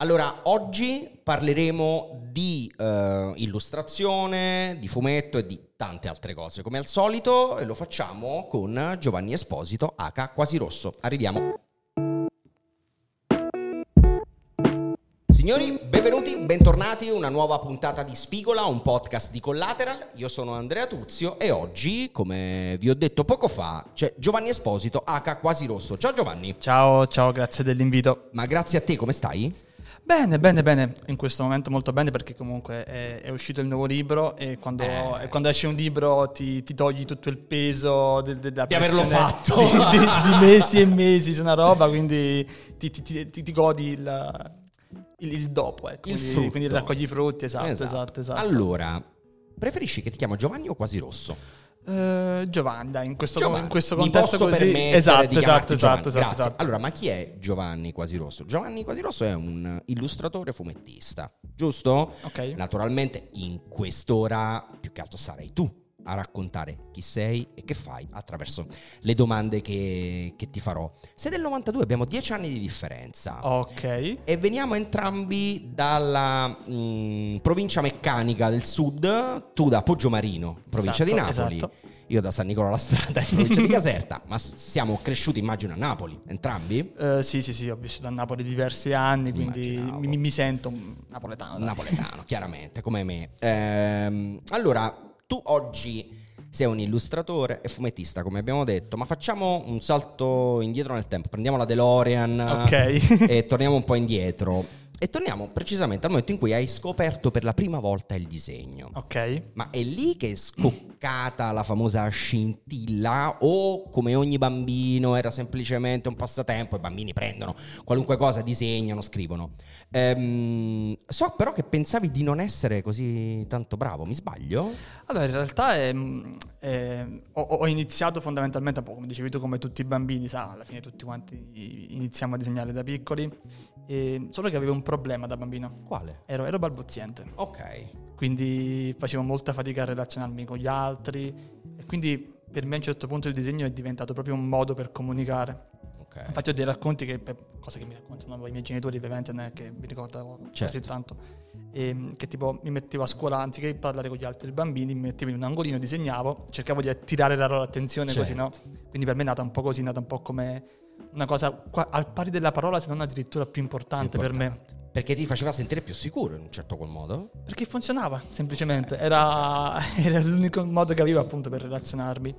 Allora, oggi parleremo di eh, illustrazione, di fumetto e di tante altre cose, come al solito, e lo facciamo con Giovanni Esposito, H Quasi Rosso. Arriviamo. Signori, benvenuti, bentornati a una nuova puntata di Spigola, un podcast di Collateral. Io sono Andrea Tuzio e oggi, come vi ho detto poco fa, c'è Giovanni Esposito, H Quasi Rosso. Ciao Giovanni. Ciao, ciao, grazie dell'invito. Ma grazie a te, come stai? Bene, bene, bene. In questo momento molto bene perché comunque è, è uscito il nuovo libro e quando, eh. quando esce un libro ti, ti, togli tutto il peso de, de, di averlo fatto. Di, di, di, mesi e mesi su una roba, quindi ti, ti, ti godi il, il, il, dopo. Ecco. Il quindi, quindi raccogli i frutti, esatto, esatto, esatto, esatto. Allora, preferisci che ti chiamo Giovanni o quasi rosso? Uh, Giovanna in questo, Giovanni. in questo contesto così esatto esatto esatto, esatto, esatto, allora ma chi è Giovanni Quasi Rosso? Giovanni Quasi Rosso è un illustratore fumettista giusto? ok naturalmente in quest'ora più che altro sarai tu a raccontare chi sei e che fai attraverso le domande che, che, ti farò. Sei del 92, abbiamo dieci anni di differenza. Ok. E veniamo entrambi dalla mh, provincia meccanica del sud, tu da Poggiomarino, provincia esatto, di Napoli. Esatto. Io da San Nicola la Strada, in provincia di Caserta, ma siamo cresciuti immagino a Napoli, entrambi? Uh, sì, sì, sì, ho vissuto a Napoli diversi anni, quindi mi, mi, sento napoletano. Napoletano, chiaramente, come me. Ehm, allora, tu oggi sei un illustratore e fumettista, come abbiamo detto, ma facciamo un salto indietro nel tempo. Prendiamo la DeLorean okay. e torniamo un po' indietro. E torniamo precisamente al momento in cui hai scoperto per la prima volta il disegno. Ok. Ma è lì che è scoccata la famosa scintilla o come ogni bambino era semplicemente un passatempo i bambini prendono qualunque cosa, disegnano, scrivono. Ehm, so però che pensavi di non essere così tanto bravo, mi sbaglio? Allora in realtà è, è, ho, ho, iniziato fondamentalmente, come dicevi tu, come tutti i bambini, sa, alla fine tutti quanti iniziamo a disegnare da piccoli e solo che avevo un problema da bambino. Quale? Ero, ero balbuziente. Ok. Quindi facevo molta fatica a relazionarmi con gli altri e quindi per me a un certo punto il disegno è diventato proprio un modo per comunicare. Okay. Infatti ho dei racconti che, cose che mi raccontano i miei genitori, ovviamente non è che mi ricordavo certo. così tanto, e, ehm, che tipo mi mettevo a scuola, anziché parlare con gli altri bambini, mi mettevo in un angolino, disegnavo, cercavo di attirare la loro attenzione certo. così, no? Quindi per me è nata un po' così, è nata un po' come una cosa al pari della parola, se non addirittura più importante, importante. per me. Perché ti faceva sentire più sicuro in un certo qual modo? Perché funzionava, semplicemente. Era, era l'unico modo che avevo appunto per relazionarmi.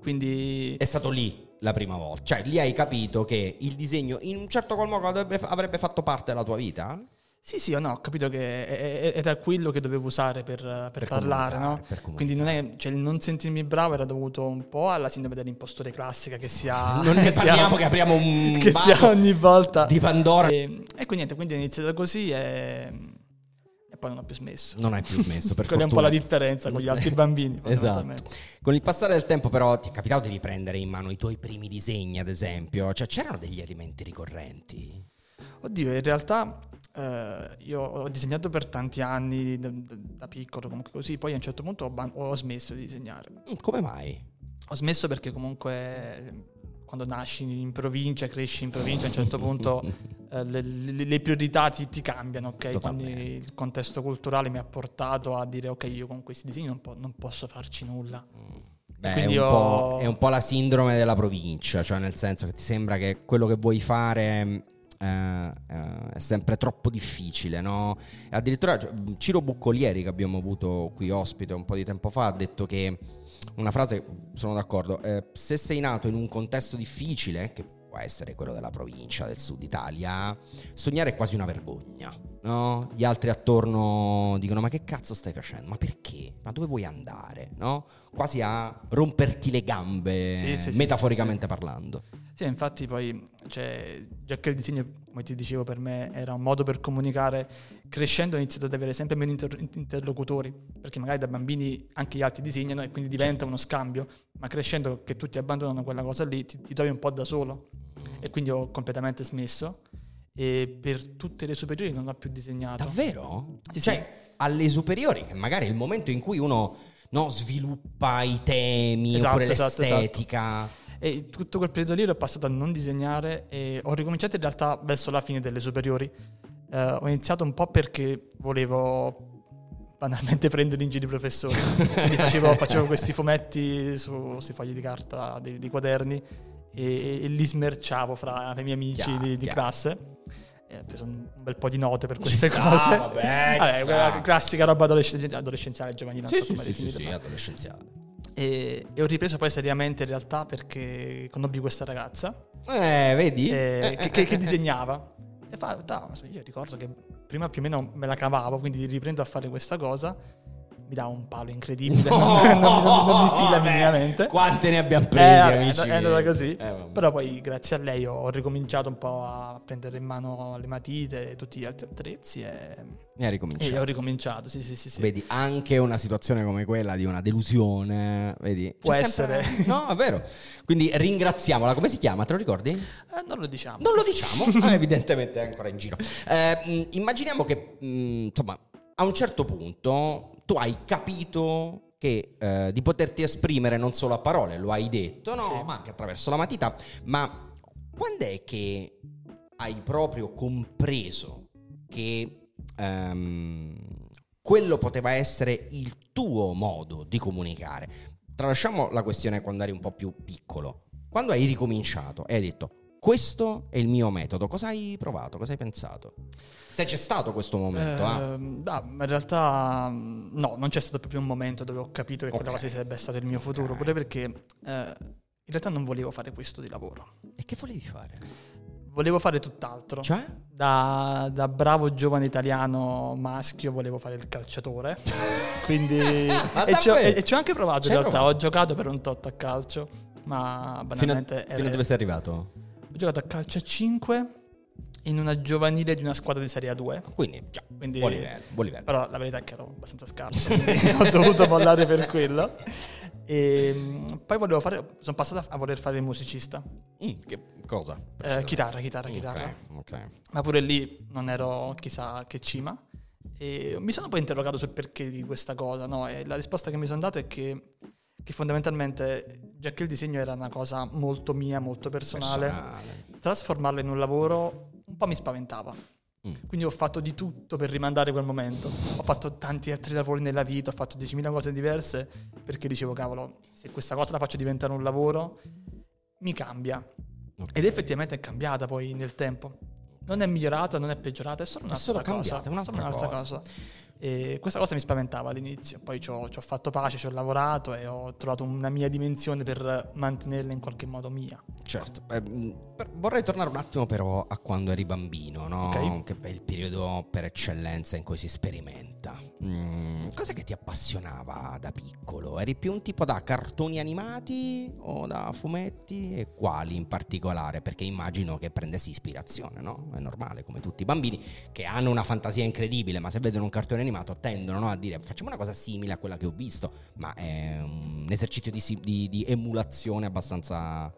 Quindi... È stato lì la prima volta. Cioè, lì hai capito che il disegno in un certo qual modo avrebbe, avrebbe fatto parte della tua vita? Sì, sì, o no, ho capito che era quello che dovevo usare per, per, per parlare, no? Per Quindi non, è, cioè, il non sentirmi bravo era dovuto un po' alla sindrome dell'impostore classica che si ha. Non ne parliamo, che apriamo un che si ha ogni volta di Pandora. E, e quindi niente, quindi è iniziato così e, e poi non ho più smesso. Non hai più smesso, per Quella è un po' la differenza con gli altri bambini. esatto. Con il passare del tempo, però, ti è capitato di riprendere in mano i tuoi primi disegni, ad esempio? Cioè, c'erano degli elementi ricorrenti? Oddio, in realtà Uh, io ho disegnato per tanti anni da, da, piccolo, comunque così, poi a un certo punto ho, ban- ho, smesso di disegnare. Mm, come mai? Ho smesso perché comunque quando nasci in provincia, cresci in provincia, a un certo punto uh, le, le, le, priorità ti, ti cambiano, ok? Quindi il contesto culturale mi ha portato a dire ok, io con questi disegni non, po- non posso farci nulla. Mm. Beh, è un, ho... è un po' la sindrome della provincia, cioè nel senso che ti sembra che quello che vuoi fare eh, eh, è sempre troppo difficile, no? Addirittura cioè, Ciro Buccolieri, che abbiamo avuto qui ospite un po' di tempo fa, ha detto che una frase, sono d'accordo, eh, se sei nato in un contesto difficile, che può essere quello della provincia del sud Italia, sognare è quasi una vergogna. No? Gli altri attorno dicono: Ma che cazzo stai facendo? Ma perché? Ma dove vuoi andare? No? Quasi a romperti le gambe, sì, sì, metaforicamente sì, parlando. Sì, infatti poi, cioè, già che il disegno, come ti dicevo, per me era un modo per comunicare, crescendo ho iniziato ad avere sempre meno inter- interlocutori, perché magari da bambini anche gli altri disegnano e quindi diventa certo. uno scambio, ma crescendo che tutti abbandonano quella cosa lì, ti, ti trovi un po' da solo. E quindi ho completamente smesso e per tutte le superiori non ho più disegnato. Davvero? Sì, cioè, sì. alle superiori, che magari è il momento in cui uno no, sviluppa i temi esatto, oppure esatto, l'estetica. Esatto. E tutto quel periodo lì l'ho passato a non disegnare e ho ricominciato in realtà verso la fine delle superiori Eh, ho iniziato un po' perché volevo banalmente prendere in giro i professori. Quindi facevo, facevo questi fumetti su questi fogli di carta, dei, dei quaderni, e, e, li smerciavo fra i miei amici chiaro, di, di classe. E ho preso un, bel po' di note per queste Ci cose. Sta, vabbè, vabbè classica roba adolescenziale, adolescenziale giovanile. Sì, so sì, sì, sì, adolescenziale. E, e, ho ripreso poi seriamente in realtà perché conobbi questa ragazza. Eh, vedi? Eh, che, che, che disegnava. E fa, da, io ricordo che prima più o meno me la cavavo, quindi riprendo a fare questa cosa mi dà un palo incredibile, no, non, non, non, non, mi fila minimamente. Quante ne abbiamo presi, eh, amici? È andata così. Eh, Però poi grazie a lei ho ricominciato un po' a prendere in mano le matite e tutti gli altri attrezzi e, e, ricominciato. e ho ricominciato. Sì, sì, sì, sì, Vedi, anche una situazione come quella di una delusione, vedi? Può essere. Sempre... No, è vero. Quindi ringraziamola. Come si chiama? Te lo ricordi? Eh, non lo diciamo. Non lo diciamo, evidentemente è ancora in giro. Eh, immaginiamo che, mh, insomma, a un certo punto tu hai capito che eh, di poterti esprimere non solo a parole, lo hai detto, no, sì. ma anche attraverso la matita, ma quando è che hai proprio compreso che um, quello poteva essere il tuo modo di comunicare? Tralasciamo la questione quando eri un po' più piccolo. Quando hai ricominciato e hai detto questo è il mio metodo, cosa hai provato? Cosa hai pensato? Se c'è stato questo momento, eh, eh. No, in realtà no, non c'è stato proprio un momento dove ho capito che okay. quella cosa sarebbe stato il mio futuro, okay. pure perché eh, in realtà non volevo fare questo di lavoro. E che volevi fare? Volevo fare tutt'altro. Cioè? Da, da bravo giovane italiano maschio volevo fare il calciatore. Quindi... e, ci ho, e, ci ho, anche provato in realtà, provato? ho giocato per un tot a calcio, ma banalmente... Fino a, fino a dove sei arrivato? Ho giocato a calcio a 5 in una giovanile di una squadra di Serie A2. Quindi, già, quindi, buon livello, buon livello. Però la verità è che ero abbastanza scarso, quindi ho dovuto mollare per quello. E ehm, poi volevo fare, sono passato a voler fare il musicista. Mm, che cosa? Eh, chitarra, chitarra, chitarra. Okay, okay. Ma pure lì non ero chissà che cima. E mi sono poi interrogato sul perché di questa cosa, no? E la risposta che mi sono dato è che, che fondamentalmente, già che il disegno era una cosa molto mia, molto personale, personale. trasformarlo in un lavoro un po' mi spaventava. Mm. Quindi ho fatto di tutto per rimandare quel momento. Ho fatto tanti altri lavori nella vita, ho fatto 10.000 cose diverse perché dicevo, cavolo, se questa cosa la faccio diventare un lavoro, mi cambia. Okay. Ed effettivamente è cambiata poi nel tempo. Non è migliorata, non è peggiorata, è solo un'altra è solo cosa. Cambiata, è un'altra, un'altra cosa. cosa. E questa cosa mi spaventava all'inizio, poi ci ho, ci ho, fatto pace, ci ho lavorato e ho trovato una mia dimensione per mantenerla in qualche modo mia. Certo, eh, vorrei tornare un attimo però a quando eri bambino, no? okay. che è il periodo per eccellenza in cui si sperimenta. Mm, cosa che ti appassionava da piccolo? Eri più un tipo da cartoni animati o da fumetti e quali in particolare? Perché immagino che prendessi ispirazione, no? È normale, come tutti i bambini che hanno una fantasia incredibile, ma se vedono un cartone animato tendono no, a dire facciamo una cosa simile a quella che ho visto, ma è un esercizio di, di, di emulazione abbastanza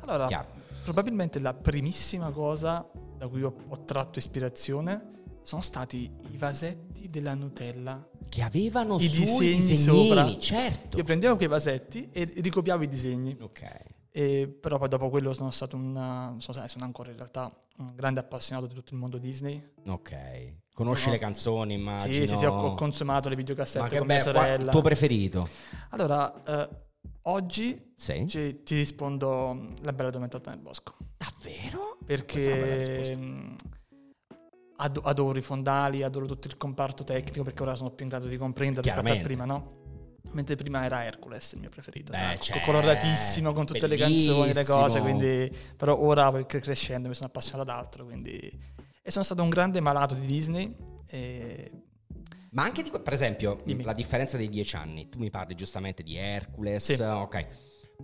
allora, chiaro. Probabilmente la primissima cosa da cui ho, ho tratto ispirazione sono stati i vasetti della Nutella che avevano i disegni sopra. certo. Io prendevo quei vasetti e ricopiavo i disegni. Ok. E, però poi dopo quello sono stato un sono, sono ancora in realtà un grande appassionato di tutto il mondo Disney. Ok. Conosci no. le canzoni, immagino. Sì, sì, sì, ho consumato le videocassette con mia sorella. Il tuo preferito? Allora, eh, oggi sì. ci, ti rispondo La bella addormentata nel bosco. Davvero? Perché mm, adoro i fondali, adoro tutto il comparto tecnico perché ora sono più in grado di comprendere rispetto a prima, no? Mentre prima era Hercules il mio preferito, Beh, sai, coloratissimo con tutte bellissimo. le canzoni, le cose, quindi però ora crescendo mi sono appassionato ad altro, quindi e sono stato un grande malato di Disney e ma anche di, per esempio, Dimmi. la differenza dei dieci anni. Tu mi parli giustamente di Hercules, sì. ok.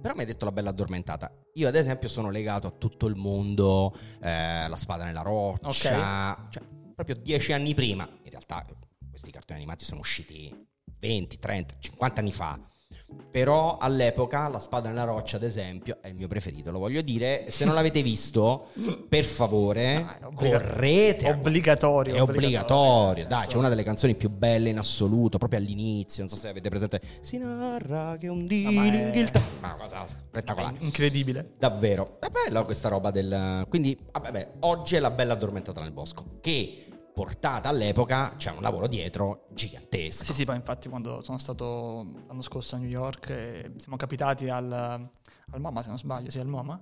Però mi hai detto la bella addormentata. Io, ad esempio, sono legato a tutto il mondo, eh, la spada nella roccia. Okay. Cioè, proprio dieci anni prima. In realtà, questi cartoni animati sono usciti 20, 30, 50 anni fa. Però all'epoca la spada nella roccia, ad esempio, è il mio preferito, lo voglio dire. Se non l'avete visto, per favore, dai, correte. Obbligatorio. È obbligatorio. Dai, c'è una delle canzoni più belle in assoluto, proprio all'inizio. Non so se avete presente. Si narra che un dì in Inghilterra. Una cosa spettacolare. Incredibile. Davvero. È bella questa roba del. Quindi, vabbè, oggi è la bella addormentata nel bosco. Che portata all'epoca, c'è un lavoro dietro gigantesco. Sì, sì, poi infatti quando sono stato l'anno scorso a New York eh, siamo capitati al, al MoMA, se non sbaglio, sì, al MoMA,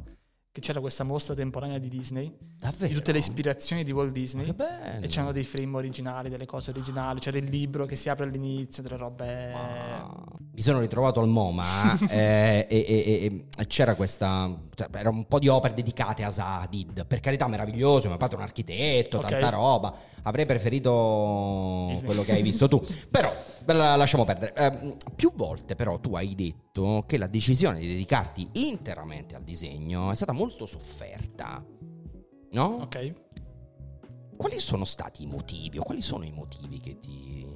che c'era questa mostra temporanea di Disney, Davvero? di tutte le ispirazioni di Walt Disney, e c'erano dei frame originali, delle cose originali, c'era il libro che si apre all'inizio, delle robe... Mi sono ritrovato al MoMA eh, e, e- e- c'era questa. cioè, era un po' di opere dedicate a Sadid. Per carità, meraviglioso. Mio padre è un architetto, Ok. tanta roba. Avrei preferito Disney. quello che hai visto tu. Però, la lasciamo perdere. Eh, più volte, però, tu hai detto che la decisione di dedicarti interamente al disegno è stata molto sofferta. No? Ok? Quali sono stati i motivi o quali sono i motivi che ti.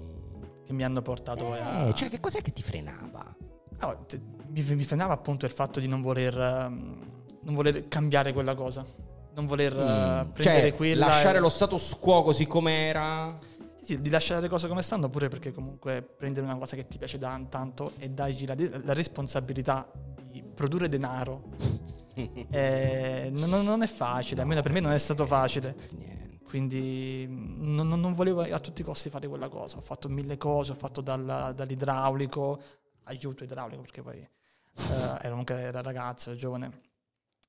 Che mi hanno portato poi a... Eh, cioè, che cos'è che ti frenava? Ah, te- mi, mi frenava appunto il fatto di non voler, ehm, non voler cambiare quella cosa, non voler eh, Mm. prendere Cioè, quella... lasciare e- lo status quo così com'era. Sì, di lasciare le cose come stanno pure perché comunque prendere una cosa che ti piace da tanto e dargli la, la responsabilità di produrre denaro eh, non, non- è facile, No. almeno per me non è stato facile. Niente. Quindi mm, non, non- volevo a tutti i costi fare quella cosa. Ho fatto mille cose, ho fatto dal- dall'idraulico, aiuto idraulico perché poi eh, ero era ragazzo, giovane.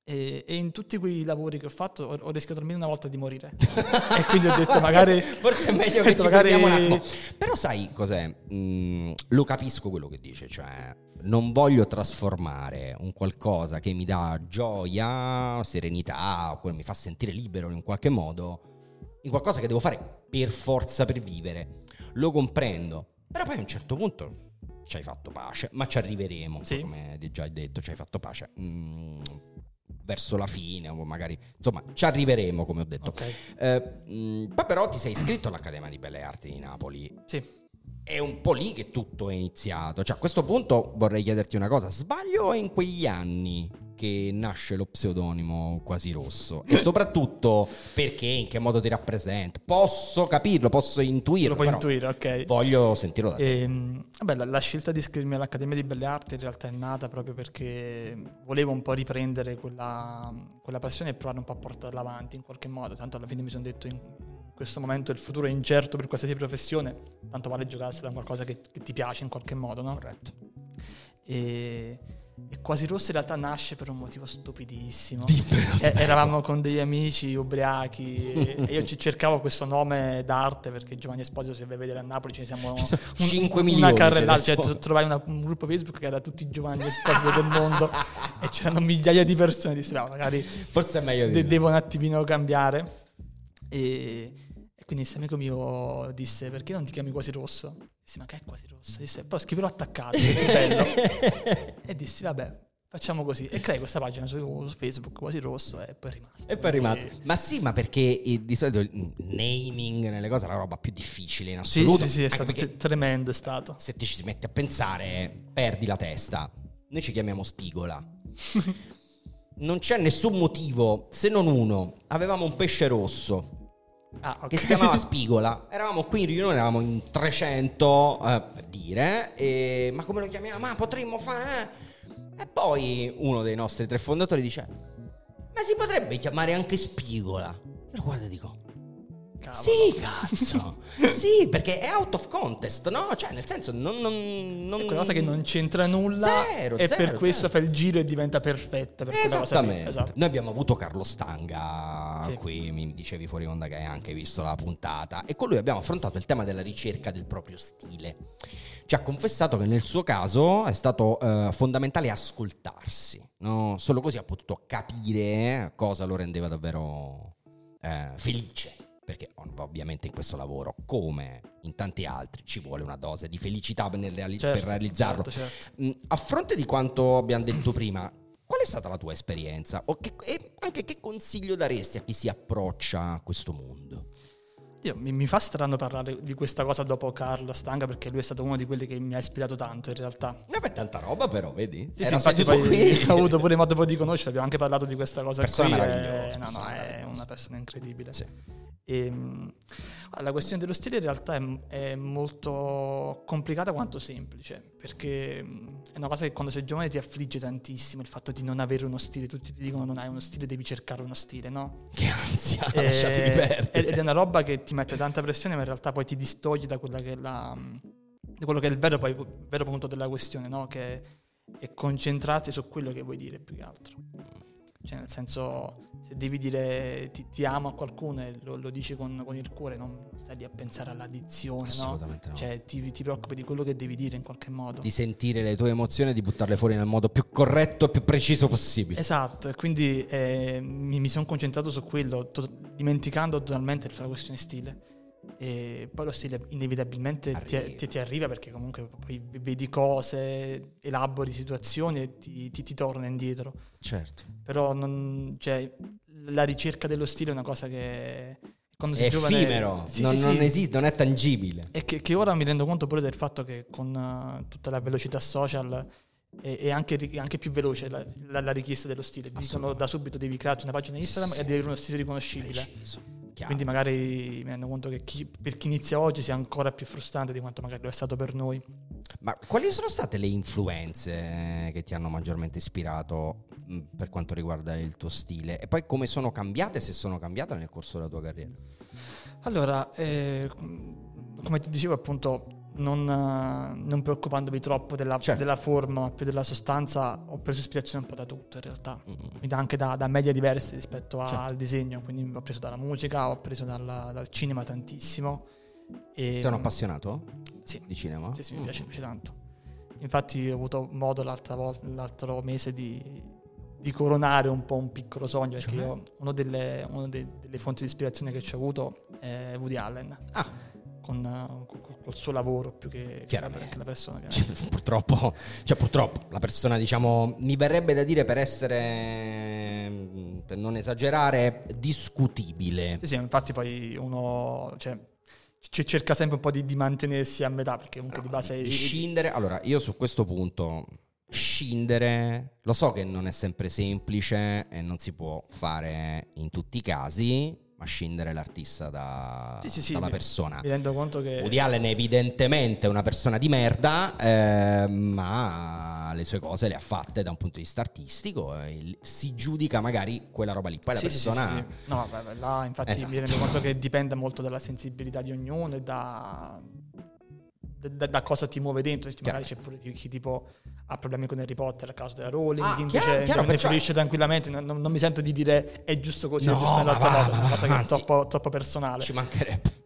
E, e in tutti quei lavori che ho fatto ho, ho rischiato almeno una volta di morire. e quindi ho detto magari... Forse è meglio che ci magari- un attimo. Però sai cos'è? Mm, lo capisco quello che dice, cioè non voglio trasformare un qualcosa che mi dà gioia, serenità, quello mi fa sentire libero in qualche modo, in qualcosa che devo fare per forza per vivere. Lo comprendo. Però poi a un certo punto ci hai fatto pace, ma ci arriveremo, Sì. come hai già detto, ci hai fatto pace. Mm, verso la fine, o magari, insomma, ci arriveremo, come ho detto. Ok, Eh, poi però ti sei iscritto all'Accademia di Belle Arti di Napoli. sì. È un po' lì che tutto è iniziato. Cioè, a questo punto vorrei chiederti una cosa: sbaglio in quegli anni che nasce lo pseudonimo quasi rosso? E soprattutto perché, in che modo ti rappresenta? Posso capirlo, posso intuirlo. Lo puoi però intuire, ok. Voglio sentirlo da te. Ehm, vabbè, la, la scelta di iscrivermi all'Accademia di Belle Arti in realtà è nata proprio perché volevo un po' riprendere quella, quella passione e provare un po' a portarla avanti in qualche modo. Tanto alla fine mi sono detto in questo momento il futuro è incerto per qualsiasi professione, tanto vale giocarsela in qualcosa che, che ti piace in qualche modo, no? Corretto. E, e Quasi Rosso in realtà nasce per un motivo stupidissimo. Dimmelo, Eh, eravamo con degli amici ubriachi e, e io ci cercavo questo nome d'arte perché Giovanni Esposito se vai a vedere a Napoli ce ne siamo un- 5 una milioni, carrellata, ce ne cioè trovai una- un gruppo Facebook che era tutti Giovanni Esposito del mondo e c'erano migliaia di persone. Dissi "No, magari Forse è meglio di de- devo un attimino cambiare. E, e quindi questo amico mio disse perché non ti chiami quasi rosso? Dissi ma che è quasi rosso? Disse poi scriverò attaccato, è e dissi vabbè facciamo così e crei questa pagina su, su Facebook quasi rosso e poi è rimasto. E poi è rimasto. Quindi- Ma sì, ma perché di solito il naming nelle cose è la roba più difficile in Sì, assoluto. sì, sì, è anche stato tremendo è stato. se ti ci metti a pensare, perdi la testa. Noi ci chiamiamo Spigola. non c'è nessun motivo, se non uno. Avevamo un pesce rosso Ah, ok. che si chiamava Spigola. Eravamo qui in riunione, eravamo in 300, eh, per dire, e- ma come lo chiamiamo? Ma potremmo fare... eh?" E poi uno dei nostri tre fondatori dice, ma si potrebbe chiamare anche Spigola. Io lo guardo e dico, Cavolo. sì, cazzo. sì, perché è out of contest, no? Cioè, nel senso, non... non, non- È quella cosa che non c'entra nulla Zero, e zero, per questo zero. fa il giro e diventa perfetta per. Esattamente. Esatto. Noi abbiamo avuto Carlo Stanga Sì. qui, mi dicevi fuori onda che hai anche visto la puntata e con lui abbiamo affrontato il tema della ricerca del proprio stile. Ci ha confessato che nel suo caso è stato eh, fondamentale ascoltarsi, no? solo così ha potuto capire cosa lo rendeva davvero eh, felice. Perché ov- ovviamente in questo lavoro, come in tanti altri, ci vuole una dose di felicità per, reali- Certo, per realizzarlo. certo, certo. Mm, A fronte di quanto abbiamo detto prima, qual è stata la tua esperienza? Che- e anche che consiglio daresti a chi si approccia a questo mondo? Io, mi, mi fa strano parlare di questa cosa dopo Carlo Stanga perché lui è stato uno di quelli che mi ha ispirato tanto in realtà. Vabbè, tanta roba però, vedi? Sì, sì, infatti poi qui. ho avuto pure modo di conoscere, abbiamo anche parlato di questa cosa Persona qui. meravigliosa, e- no, no, è una persona incredibile. Sì. E, ehm, la questione dello stile in realtà è, è, molto complicata quanto semplice, perché è una cosa che quando sei giovane ti affligge tantissimo il fatto di non avere uno stile, tutti ti dicono non hai uno stile, devi cercare uno stile, no? Che ansia, e, lasciatemi perdere. Ed è una roba che ti mette tanta pressione, ma in realtà poi ti distoglie da quella che è la, quello che è il vero, poi, il vero punto della questione, no? Che è concentrarti su quello che vuoi dire più che altro. Cioè, nel senso, se devi dire ti, ti amo a qualcuno e lo, lo dici con, con, il cuore, non stai lì a pensare all'addizione, Assolutamente no? no. Cioè, ti, ti, preoccupi di quello che devi dire in qualche modo. Di sentire le tue emozioni e di buttarle fuori nel modo più corretto e più preciso possibile. Esatto, e quindi eh, mi, mi sono concentrato su quello, to- dimenticando totalmente la questione stile. E poi lo stile inevitabilmente ti, ti, ti, arriva perché comunque poi vedi cose, elabori situazioni e ti, ti, torna indietro. Certo. Però non, cioè, la ricerca dello stile è una cosa che quando sei è giovane, effimero, sì, non, sì, non sì. esiste, non è tangibile. E che, che, ora mi rendo conto pure del fatto che con uh, tutta la velocità social è, è anche, anche, più veloce la, la, la richiesta dello stile. Dicono da subito devi crearti una pagina Instagram e devi avere uno stile riconoscibile. Preciso. Chiaro. Quindi magari mi rendo conto che chi, per chi inizia oggi sia ancora più frustrante di quanto magari lo è stato per noi. Ma quali sono state le influenze che ti hanno maggiormente ispirato mm, per quanto riguarda il tuo stile? E poi come sono cambiate, se sono cambiate nel corso della tua carriera? Allora, eh, come ti dicevo appunto, non, non preoccupandomi troppo della, certo. della, forma, ma più della sostanza, ho preso ispirazione un po' da tutto in realtà, quindi anche da, da media diverse rispetto a, certo. al disegno, quindi ho preso dalla musica, ho preso dalla, dal cinema tantissimo. E, Sei un appassionato? Sì. Di cinema? Sì, sì, mi mm. piace, mi piace tanto. Infatti ho avuto modo volta, l'altro mese di, di, coronare un po' un piccolo sogno, perché cioè? io, una delle, delle fonti di ispirazione che ci ho avuto è Woody Allen. Ah con, col suo lavoro più che, che, la, persona. Cioè, purtroppo, cioè, purtroppo, la persona, diciamo, mi verrebbe da dire per essere, per non esagerare, discutibile. Sì, sì infatti poi uno... Cioè, c- cerca sempre un po' di, di, mantenersi a metà perché comunque no, di base... Di scindere, allora io su questo punto scindere, lo so che non è sempre semplice e non si può fare in tutti i casi, a scindere l'artista da, sì, sì, sì, dalla persona. Mi rendo conto che... Woody Allen è evidentemente una persona di merda, eh, ma le sue cose le ha fatte da un punto di vista artistico, eh, si giudica magari quella roba lì. Poi la persona... No, là infatti esatto. mi rendo conto che dipende molto dalla sensibilità di ognuno e da da, da, cosa ti muove dentro. Magari c'è pure chi tipo ha problemi con Harry Potter a causa della Rowling, ah, chi invece chiaro, chiaro, ne fluisce tranquillamente. Non, non, mi sento di dire è giusto così, no, è giusto nell'altro modo, è una cosa che è troppo, troppo, personale. Ci mancherebbe.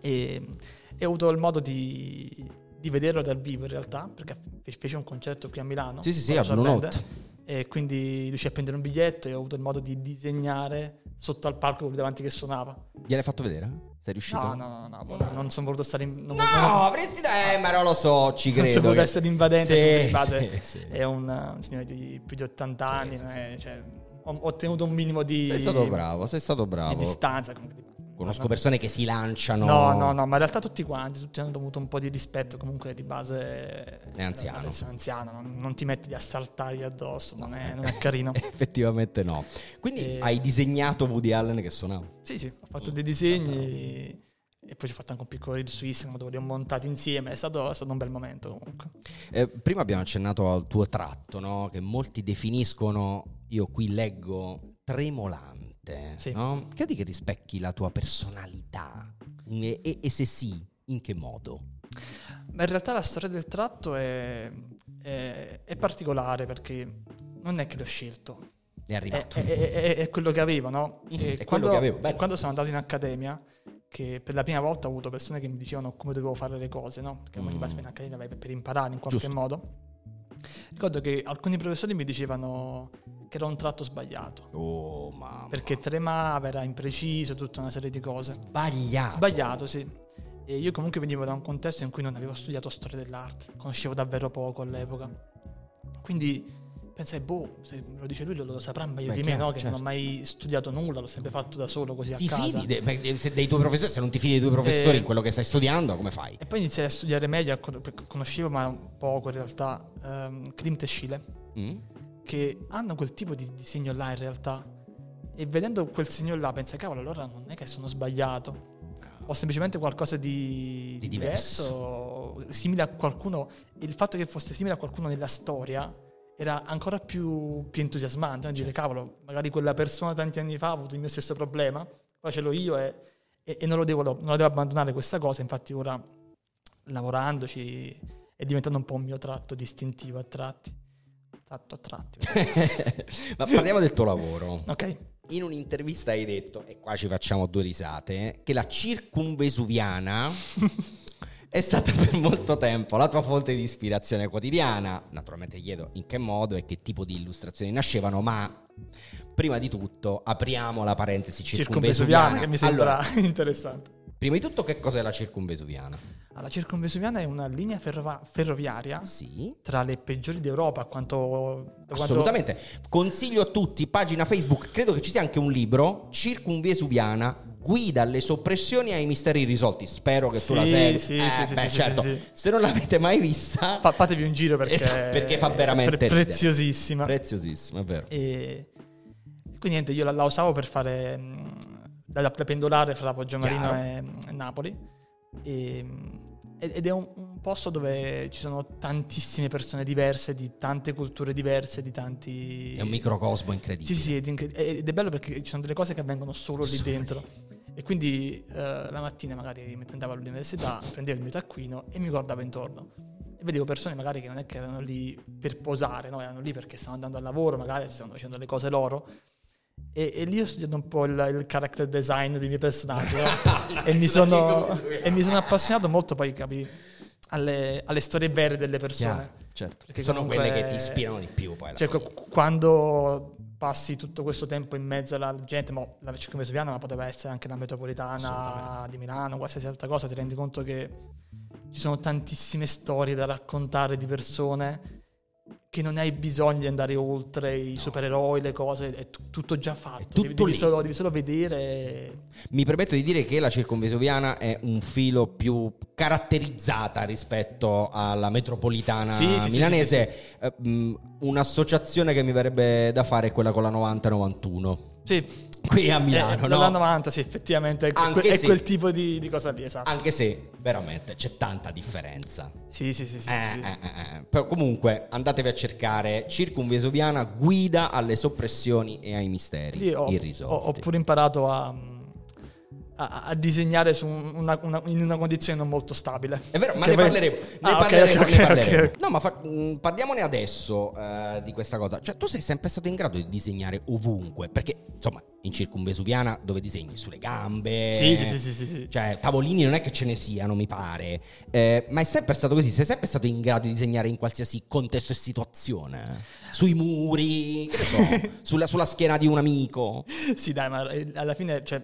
E, e ho avuto il modo di, di, vederlo dal vivo in realtà, perché fece un concerto qui a Milano. Sì, sì, sì, a Blue Note. E quindi riuscì a prendere un biglietto e ho avuto il modo di disegnare sotto al palco davanti che suonava. Gliel'hai fatto vedere? Sei riuscito? No, no, no, no non sono voluto stare in... Non no, non, avresti da... Eh, ma non lo so, ci credo. Non sono voluto che... essere invadente, sì, di base sì, sì. è un, un, signore di più di 80 anni, è, cioè, ho, ho, ottenuto un minimo di... Sei stato bravo, sei stato bravo. Di distanza, comunque, di Conosco persone che si lanciano. No, no, no, ma in realtà tutti quanti, tutti hanno avuto un po' di rispetto. Comunque di base è anziano. È anziano, non, non, ti metti di assaltargli addosso, non è, non è carino. Effettivamente no. Quindi e... hai disegnato Woody Allen che suonava? Sì, sì, ho fatto mm, dei disegni. E poi ci ho fatto anche un piccolo reel su Instagram dove li ho montati insieme. È stato, è stato un bel momento comunque. Eh, prima abbiamo accennato al tuo tratto, no? che molti definiscono, io qui leggo, tremolante mente, sì. no? credi che rispecchi la tua personalità? E, e, e, se sì, in che modo? Ma in realtà la storia del tratto è, è, è particolare perché non è che l'ho scelto. È arrivato. È, è quello che avevo, no? è quando, che avevo. quando sono andato in accademia, che per la prima volta ho avuto persone che mi dicevano come dovevo fare le cose, no? Perché mm. base in accademia vai per imparare in qualche Giusto. modo. Ricordo che alcuni professori mi dicevano che era un tratto sbagliato. Oh, mamma. Perché tremava, era impreciso, tutta una serie di cose. Sbagliato. Sbagliato, sì. E io comunque venivo da un contesto in cui non avevo studiato storia dell'arte, conoscevo davvero poco all'epoca. Quindi pensai, boh, se lo dice lui lo, lo saprà meglio Beh, di me, no? Che certo. non ho mai studiato nulla, l'ho sempre fatto da solo così ti a casa. Ti fidi de, dei tuoi professori? Se non ti fidi dei tuoi professori e... in quello che stai studiando, come fai? E poi iniziai a studiare meglio, conoscevo ma poco in realtà, um, Klimt e Schiele, mm. Che hanno quel tipo di disegno là in realtà, e vedendo quel segno là pensai, cavolo, allora non è che sono sbagliato. Ho semplicemente qualcosa di, Di diverso, simile a qualcuno. Il fatto che fosse simile a qualcuno nella storia era ancora più, più entusiasmante. no? Dire, cavolo, magari quella persona tanti anni fa ha avuto il mio stesso problema, ora ce l'ho io e, e- e non, lo devo, non lo devo abbandonare questa cosa. Infatti ora, lavorandoci, è diventato un po' un mio tratto distintivo a tratti. Tratto a tratti. Ma parliamo del tuo lavoro. ok. In un'intervista hai detto, e qua ci facciamo due risate, che la circumvesuviana è stata per molto tempo la tua fonte di ispirazione quotidiana. Naturalmente chiedo in che modo e che tipo di illustrazioni nascevano, ma prima di tutto apriamo la parentesi circumvesuviana. Circumvesuviana, che mi sembra Allora, interessante. Prima di tutto che cos'è la circumvesuviana? La circumvesuviana è una linea ferrova- ferroviaria Sì. tra le peggiori d'Europa, a quanto, da quanto- Assolutamente. Consiglio a tutti, pagina Facebook, credo che ci sia anche un libro, Circumvesuviana, guida alle soppressioni e ai misteri risolti. Spero che tu Sì, la segui. sì, Eh, sì, beh, sì, certo. sì. Se non l'avete mai vista, Fa- fatevi un giro perché, Esatto, perché fa veramente pre- ridere. preziosissima. è vero. e, quindi niente, io la, la usavo per fare mh, da, da pendolare fra Poggiomarino e, e Napoli. E, ed è un, un posto dove ci sono tantissime persone diverse, di tante culture diverse, di tanti... È un microcosmo incredibile. Sì, sì, ed incre- ed è bello perché ci sono delle cose che avvengono solo lì dentro. E quindi eh, la mattina magari mentre andavo all'università prendevo il mio taccuino e mi guardavo intorno. E vedevo persone magari che non è che erano lì per posare, no? erano lì perché stavano andando al lavoro, magari stavano facendo le cose loro. E, e lì ho studiato un po' il, il character design dei miei personaggi no? e, mi sono, e mi sono appassionato molto poi capi, alle, alle storie vere delle persone. Chiaro, certo. Perché sono comunque- quelle che ti ispirano di più poi alla Cioè, quando passi tutto questo tempo in mezzo alla gente, mo, la circonvesuviana, ma poteva essere anche la metropolitana di Milano, qualsiasi altra cosa, ti rendi conto che ci sono tantissime storie da raccontare di persone che non hai bisogno di andare oltre i supereroi, le cose, è t- tutto già fatto. tutto devi, devi solo, devi solo vedere. Mi permetto di dire che la circonvesuviana è un filo più caratterizzata rispetto alla metropolitana Sì, sì, sì, milanese. Eh, mh, un'associazione che mi verrebbe da fare è quella con la 90-91. Sì, Qui a Milano, eh, no? la 90, sì, effettivamente è, que- è sì. quel tipo di, di cosa lì, esatto. Anche se veramente c'è tanta differenza. Sì, sì, sì, sì, Eh, sì. eh, eh, eh. Però comunque andatevi a cercare Circumvesuviana guida alle soppressioni e ai misteri Lì ho, irrisolti. ho- ho pure imparato a, a- a disegnare una- una- in una condizione non molto stabile. È vero, ma Che ne poi- parleremo. Ne Ah, ne. No, ma fa- mh, parliamone adesso eh, di questa cosa. Cioè, tu sei sempre stato in grado di disegnare ovunque. Perché, insomma, in circumvesuviana dove disegni sulle gambe. Sì, sì, sì, sì, sì, sì. Cioè, tavolini non è che ce ne siano, mi pare. Eh, ma è sempre stato così. Sei sempre stato in grado di disegnare in qualsiasi contesto e situazione. Sui muri, che ne so, sulla, sulla schiena di un amico. Sì, dai, ma eh, alla fine, cioè,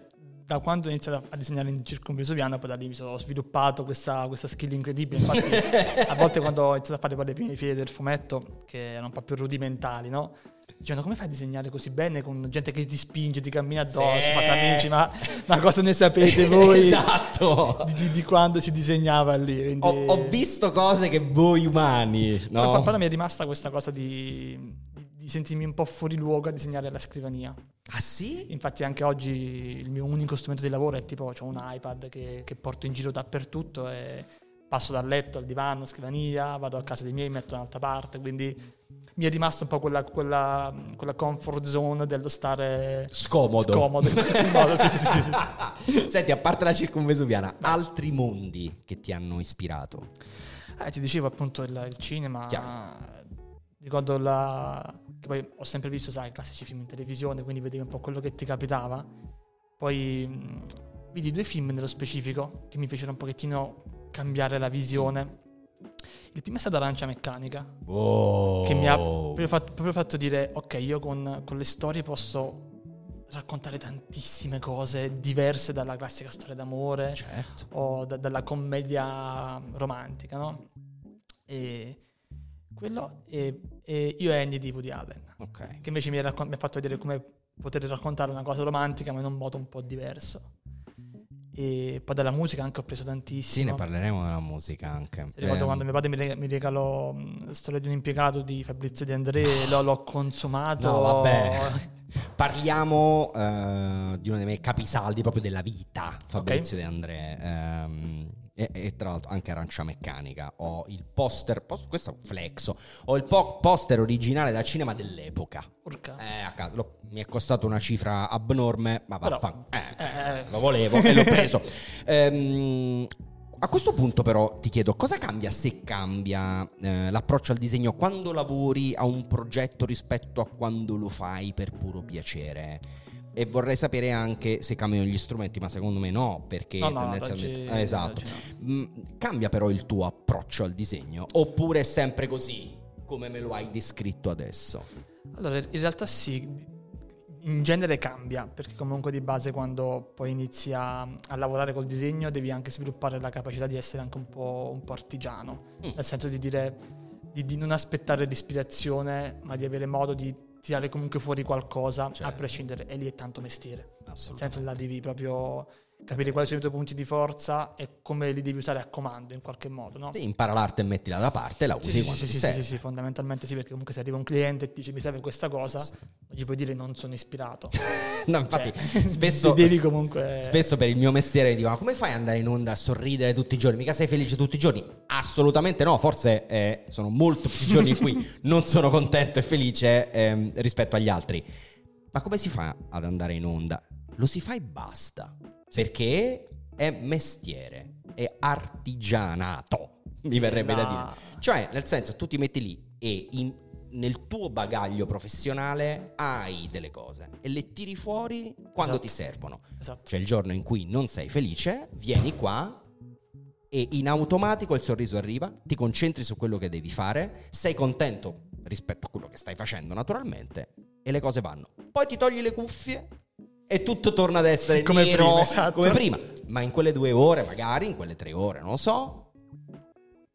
da quando ho iniziato a disegnare in circumvesuviana, poi da lì mi sono sviluppato questa, questa skill incredibile. Infatti, a volte quando ho iniziato a fare le prime file del fumetto, che erano un po' più rudimentali, no? Dicevano come fai a disegnare così bene con gente che ti spinge, ti cammina addosso, Sì. fate amici, ma, ma cosa ne sapete voi esatto. di, di- quando si disegnava lì? Quindi- Ho, ho visto cose che voi umani, no? Però, però mi è rimasta questa cosa di, di- di sentirmi un po' fuori luogo a disegnare alla scrivania. Ah sì? Infatti anche oggi il mio unico strumento di lavoro è tipo ho un iPad che, che porto in giro dappertutto e passo dal letto al divano, scrivania, vado a casa dei miei, metto da un'altra parte, quindi mi è rimasto un po' quella, quella, quella comfort zone dello stare Scomodo. scomodo in qualche modo. Sì, sì, sì, sì. Senti, a parte la circonvesuviana, altri mondi che ti hanno ispirato? Eh, ti dicevo appunto il, il cinema. Chiaro. Ricordo la... che poi ho sempre visto, sai, i classici film in televisione, quindi vedevi un po' quello che ti capitava. Poi mh, vidi due film nello specifico che mi fecero un pochettino cambiare la visione. Il primo è stato Arancia Meccanica, Oh. che mi ha proprio fatto, proprio fatto dire, ok, io con, con le storie posso raccontare tantissime cose diverse dalla classica storia d'amore Certo. o da- dalla commedia romantica, no? E quello e, e io e Annie di Woody Allen, Ok. che invece mi ha, raccon- mi ha fatto vedere come poter raccontare una cosa romantica ma in un modo un po' diverso. E poi dalla musica anche ho preso Sì, tantissimo. ne parleremo della musica anche. Ricordo Eh, quando mio padre mi, reg- mi regalò mh, Storia di un impiegato di Fabrizio De André, l'ho, l'ho consumato No, vabbè. Parliamo uh, di uno dei miei capisaldi proprio della vita, Fabrizio okay. De André. Um, e, e, tra l'altro anche Arancia Meccanica. Ho il poster, post, questo è un flexo. Ho il po- poster originale da cinema dell'epoca. Eh, lo, mi è costato una cifra abnorme, ma va, eh, eh, lo volevo e l'ho preso. Ehm, a questo punto però ti chiedo cosa cambia se cambia eh, l'approccio al disegno quando lavori a un progetto rispetto a quando lo fai per puro piacere? E vorrei sapere anche se cambiano gli strumenti, ma secondo me no, perché no, no, tendenzialmente... Oggi, eh, esatto. No. Mm, cambia però il tuo approccio al disegno? Oppure è sempre così, come me lo hai descritto adesso? Allora, in realtà sì, in genere cambia, perché comunque di base quando poi inizi a, a, lavorare col disegno devi anche sviluppare la capacità di essere anche un po', un po artigiano, mm. nel senso di dire di, di non aspettare l'ispirazione, ma di avere modo di tirare comunque fuori qualcosa certo. a prescindere e lì è tanto mestiere nel senso là devi proprio capire quali sono i tuoi punti di forza e come li devi usare a comando in qualche modo. No? Sì, impara l'arte e mettila da parte, la usi sì, quando sì, sì, sì, sì, sì, fondamentalmente sì, perché comunque se arriva un cliente e ti dice mi serve questa cosa, non gli puoi dire non sono ispirato. no, infatti, cioè, spesso, comunque... spesso per il mio mestiere mi dicono come fai ad andare in onda a sorridere tutti i giorni? Mica sei felice tutti i giorni? Assolutamente no, forse eh, sono molto più giorni in cui non sono contento e felice eh, rispetto agli altri. Ma come si fa ad andare in onda? Lo si fa e basta. Perché è mestiere, è artigianato, mi verrebbe da dire. Cioè, nel senso, tu ti metti lì e in, nel tuo bagaglio professionale hai delle cose e le tiri fuori quando esatto. ti servono. Esatto. Cioè il giorno in cui non sei felice, vieni qua e in automatico il sorriso arriva, ti concentri su quello che devi fare, sei contento rispetto a quello che stai facendo naturalmente e le cose vanno. Poi ti togli le cuffie e tutto torna ad essere come nero, prima, esatto. come prima. Ma in quelle due ore, magari, in quelle tre ore, non lo so,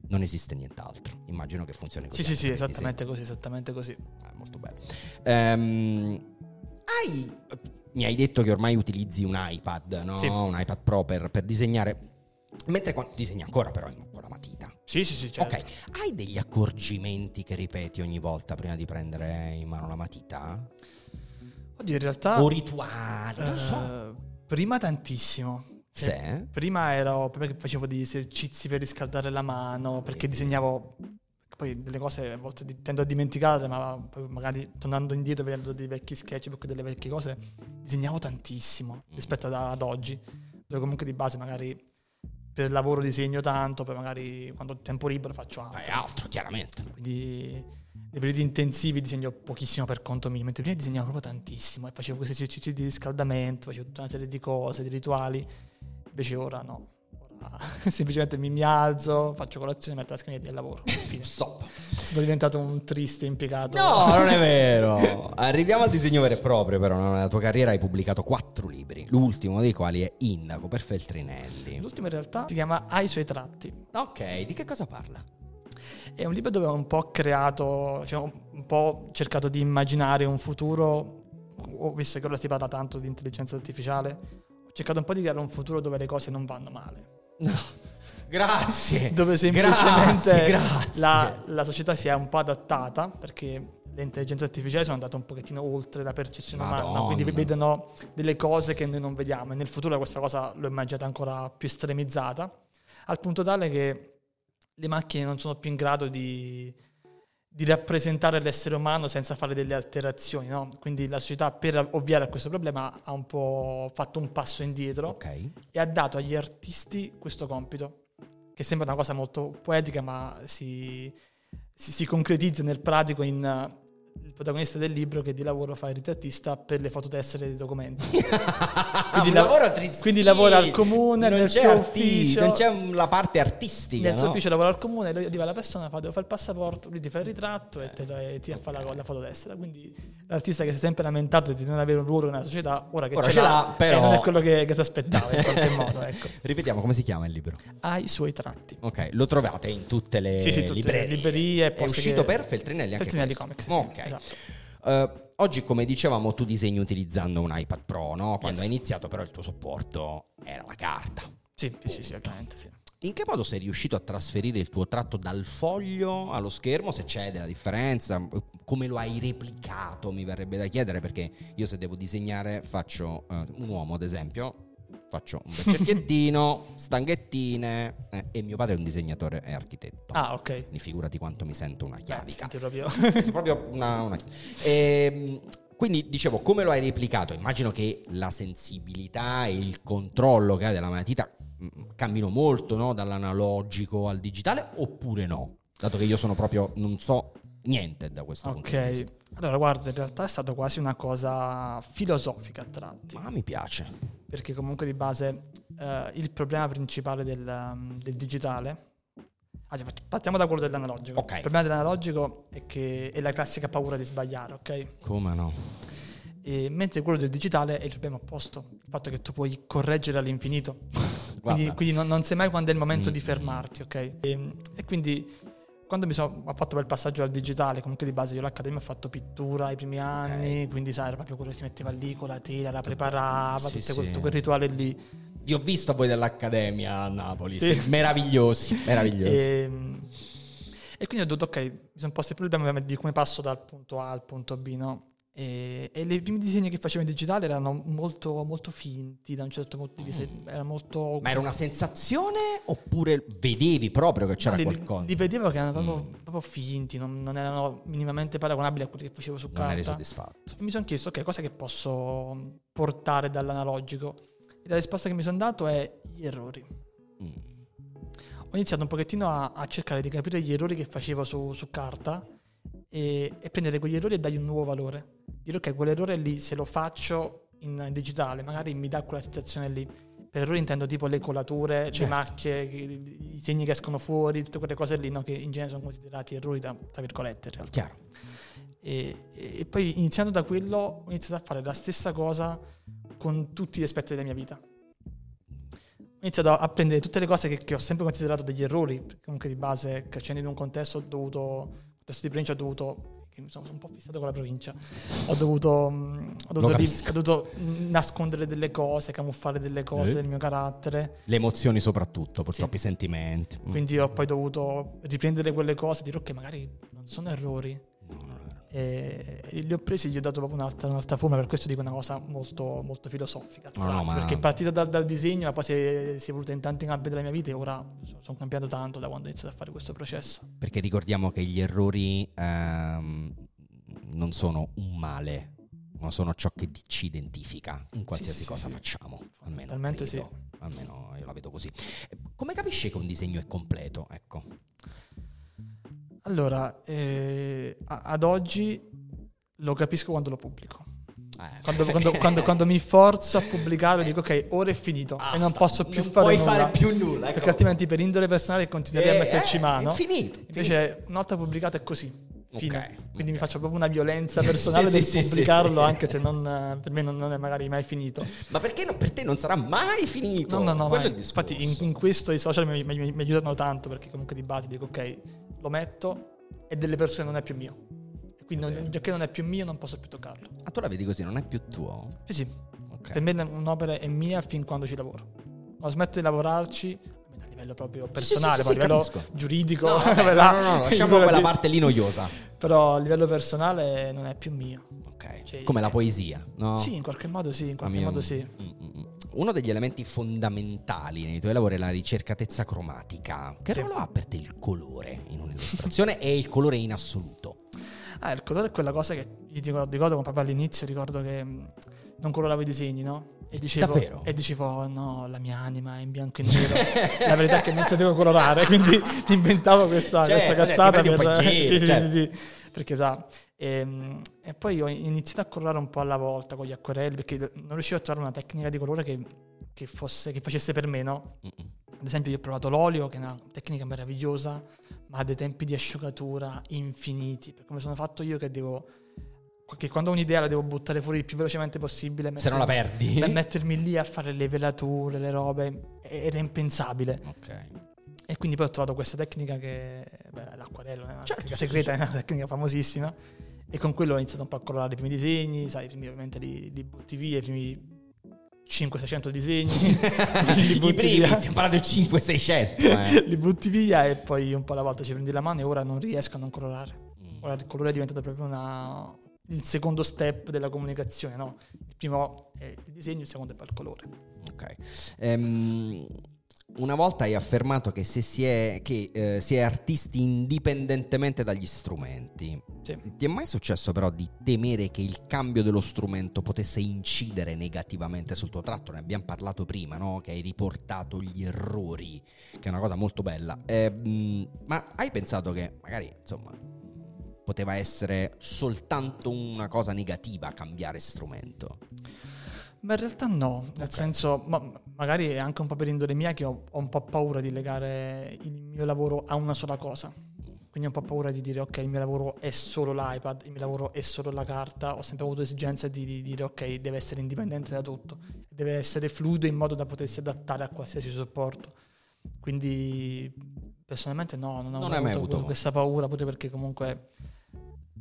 non esiste nient'altro. Immagino che funzioni così. Sì, sì, sì, esattamente così, esattamente così. Ah, molto bello. Um, hai, mi hai detto che ormai utilizzi un iPad, no? Sì. Un iPad Pro per, per disegnare. Mentre quando disegni ancora però con la matita. Sì, sì, sì, certo. Ok, hai degli accorgimenti che ripeti ogni volta prima di prendere in mano la matita? Oddio, in realtà... O rituali, non so. Prima tantissimo. Sì. Eh, prima ero prima che facevo degli esercizi per riscaldare la mano, perché disegnavo poi delle cose a volte tendo a dimenticarle, ma magari tornando indietro vedendo dei vecchi sketchbook, delle vecchie cose, disegnavo tantissimo rispetto ad, ad oggi, dove comunque di base magari per lavoro disegno tanto, poi magari quando ho tempo libero faccio altro. Fai altro, chiaramente. Quindi nei periodi intensivi disegno pochissimo per conto mio, mentre prima disegnavo proprio tantissimo e facevo questi esercizi di riscaldamento, facevo tutta una serie di cose, di rituali, invece ora no. Ora semplicemente mi, mi alzo, faccio colazione, metto la scrivania del lavoro. Fine. Stop. Sono diventato un triste impiegato. No, non è vero. Arriviamo al disegno vero e proprio, però. Nella tua carriera hai pubblicato quattro libri, l'ultimo dei quali è Indaco per Feltrinelli. L'ultimo in realtà si chiama Ai suoi tratti. Ok, di che cosa parla? È un libro dove ho un po' creato, cioè un po' cercato di immaginare un futuro, visto che ora si parla tanto di intelligenza artificiale, ho cercato un po' di creare un futuro dove le cose non vanno male. No. Grazie. Dove semplicemente grazie, grazie. La, la, società si è un po' adattata perché le intelligenze artificiali sono andate un pochettino oltre la percezione Madonna. umana, quindi vedono delle cose che noi non vediamo e nel futuro questa cosa l'ho immaginata ancora più estremizzata, al punto tale che le macchine non sono più in grado di, di rappresentare l'essere umano senza fare delle alterazioni. No? Quindi la società, per ovviare a questo problema, ha un po' fatto un passo indietro okay. e ha dato agli artisti questo compito, che sembra una cosa molto poetica, ma si, si, si concretizza nel pratico in il protagonista del libro che di lavoro fa il ritrattista per le fototessere dei documenti. quindi, lavoro quindi lavora al comune, non nel suo arti- ufficio. Non c'è la parte artistica. Nel no? suo ufficio lavora al comune, lui arriva la persona, fa, devo fare il passaporto, lui ti fa il ritratto e, te, e ti okay. fa la, la fototessera. Quindi l'artista che si è sempre lamentato di non avere un ruolo nella società, ora che ora ce, ce l'ha, l'ha però... non è quello che, che si aspettava in qualche modo. Ecco. Ripetiamo, come si chiama il libro? Ha i suoi tratti. Ok, lo trovate in tutte le sì, sì, tutte librerie. Le librerie è uscito che... per Feltrinelli anche Feltrinelli Comics, sì, ok. esatto. Uh, oggi, come dicevamo, tu disegni utilizzando un iPad Pro, no? Quando yes. hai iniziato, però, il tuo supporto era la carta. Sì, sì, sì, ovviamente sì. In che modo sei riuscito a trasferire il tuo tratto dal foglio allo schermo? Se c'è della differenza, come lo hai replicato? Mi verrebbe da chiedere perché io se devo disegnare faccio uh, un uomo, ad esempio, faccio un bel cerchiettino, stanghettine eh, e mio padre è un disegnatore e architetto. Ah, ok. Quindi figurati quanto mi sento una chiavica. Beh, proprio... proprio una... una... E, ehm, quindi dicevo, come lo hai replicato? Immagino che la sensibilità e il controllo che hai della matita mm, cambino molto no? dall'analogico al digitale oppure no? Dato che io sono proprio, non so niente da questo okay. punto di vista. Allora, guarda, in realtà è stata quasi una cosa filosofica a tratti. Ma mi piace. Perché comunque di base eh, il problema principale del, um, del digitale partiamo da quello dell'analogico. Okay. Il problema dell'analogico è che è la classica paura di sbagliare, ok? Come no? E mentre quello del digitale è il problema opposto, il fatto che tu puoi correggere all'infinito. quindi, quindi non, non, sai mai quando è il momento mm. di fermarti, ok? E, e quindi quando mi sono ho fatto quel passaggio al digitale, comunque di base io l'accademia ho fatto pittura ai primi anni, okay. quindi sai, era proprio quello che si metteva lì con la tela, la preparava, sì, tutto sì. quel, rituale lì. Vi ho visto voi dell'accademia a Napoli, sì. meravigliosi, meravigliosi. E, ehm, e, quindi ho detto, ok, mi sono posto il problema di come passo dal punto A al punto B, no? E, e i primi disegni che facevo in digitale erano molto, molto finti da un certo punto di vista. Mm. Era molto... Ma era una sensazione oppure vedevi proprio che c'era li, qualcosa? Li vedevo che erano proprio, mm. proprio finti, non, non, erano minimamente paragonabili a quelli che facevo su non carta. Non eri soddisfatto. E mi sono chiesto, ok, cosa che posso portare dall'analogico? E la risposta che mi sono dato è gli errori. Mm. Ho iniziato un pochettino a, a, cercare di capire gli errori che facevo su, su carta e, e prendere quegli errori e dargli un nuovo valore dire ok, quell'errore lì se lo faccio in digitale, magari mi dà quella sensazione lì. Per errori intendo tipo le colature, certo. le macchie, i, segni che escono fuori, tutte quelle cose lì no? che in genere sono considerati errori tra, tra virgolette in realtà. Chiaro. E, e, poi iniziando da quello ho iniziato a fare la stessa cosa con tutti gli aspetti della mia vita. Ho iniziato a prendere tutte le cose che, che ho sempre considerato degli errori, comunque di base crescendo in un contesto ho dovuto, contesto di provincia ho dovuto che mi sono un po' fissato con la provincia. Ho dovuto, mm, ho dovuto, ho dovuto nascondere delle cose, camuffare delle cose eh. del mio carattere. Le emozioni soprattutto, purtroppo sì. i sentimenti. Mm. Quindi ho poi dovuto riprendere quelle cose e dire ok, magari non sono errori, e li ho presi e gli ho dato proprio un'altra, un'altra forma, per questo dico una cosa molto, molto filosofica. No, no, perché è partita dal, dal, disegno, ma poi si è, si è evoluta in tanti campi della mia vita e ora sono cambiato tanto da quando ho iniziato a fare questo processo. Perché ricordiamo che gli errori ehm, non sono un male, ma sono ciò che ci identifica in qualsiasi sì, cosa sì, facciamo. Almeno, Talmente sì. almeno io la vedo così. Come capisci che un disegno è completo? Ecco. Allora, eh, ad oggi lo capisco quando lo pubblico. Eh. Quando, quando, quando, quando, mi forzo a pubblicare dico ok, ora è finito Basta. e non posso più non fare puoi nulla. fare più nulla. Ecco. Perché altrimenti per indole personale continuerei eh, a metterci eh, mano. È finito. Invece una volta pubblicato è così. Okay, Quindi okay. mi faccio proprio una violenza personale sì, del sì, pubblicarlo sì, anche se non, per me non, non, è magari mai finito. Ma perché no, per te non sarà mai finito? No, no, no. Infatti in, in, questo i social mi, mi, mi aiutano tanto perché comunque di base dico ok, lo metto, e delle persone non è più mio. Quindi non, già che non è più mio non posso più toccarlo. Ah, tu la vedi così, non è più tuo? Sì, sì. Okay. Per me un'opera è mia fin quando ci lavoro. Quando smetto di lavorarci, livello proprio personale, sì, sì, sì, a livello capisco. giuridico. No, vabbè, no, no, no, lasciamo quella parte lì noiosa. Però a livello personale non è più mio. Ok. Cioè, Come la poesia, no? Sì, in qualche modo sì, in qualche modo sì. Mm, mm, mm. Uno degli elementi fondamentali nei tuoi lavori è la ricercatezza cromatica. Che ruolo ha per te il colore in un'illustrazione e il colore in assoluto? Ah, il colore è quella cosa che io ricordo, ricordo proprio all'inizio, ricordo che non coloravo i disegni, no? E dicevo, Davvero? E dicevo, oh, no, la mia anima è in bianco e nero. la verità è che non sapevo colorare, quindi inventavo questa, cioè, questa cazzata. Per... Sì, sì, sì, sì, perché sa. E, ehm, e, poi ho iniziato a colorare un po' alla volta con gli acquerelli, perché non riuscivo a trovare una tecnica di colore che, che, fosse, che facesse per me, no? Ad esempio io ho provato l'olio, che è una tecnica meravigliosa, ma ha dei tempi di asciugatura infiniti, per come sono fatto io che devo che quando ho un'idea la devo buttare fuori il più velocemente possibile. Se non la perdi. Per mettermi lì a fare le velature, le robe, era impensabile. Ok. E quindi poi ho trovato questa tecnica che, beh, l'acquarello è una certo, tecnica segreta, è una tecnica famosissima. E con quello ho iniziato un po' a colorare i primi disegni, sai, primi ovviamente li, li butti via, i primi 500-600 disegni, li butti I primi, via. stiamo parlando di 500-600. Eh. li butti via e poi un po' alla volta ci prendi la mano e ora non riesco a non colorare. Mm. Ora il colore è diventato proprio una, il secondo step della comunicazione, no? Il primo è il disegno, il secondo è il colore. Ok. Um, una volta hai affermato che, si è, che eh, si è artisti indipendentemente dagli strumenti. Sì. Ti è mai successo però di temere che il cambio dello strumento potesse incidere negativamente sul tuo tratto? Ne abbiamo parlato prima, no? Che hai riportato gli errori, che è una cosa molto bella. Eh, ma hai pensato che magari, insomma, poteva essere soltanto una cosa negativa cambiare strumento? Ma in realtà no, nel okay. senso, ma magari è anche un po' per indole mia che ho, ho, un po' paura di legare il mio lavoro a una sola cosa. Quindi ho un po' paura di dire ok, il mio lavoro è solo l'iPad, il mio lavoro è solo la carta. Ho sempre avuto esigenza di, di dire ok, deve essere indipendente da tutto, deve essere fluido in modo da potersi adattare a qualsiasi supporto. Quindi personalmente no, non ho non avuto, avuto questa paura, pure perché comunque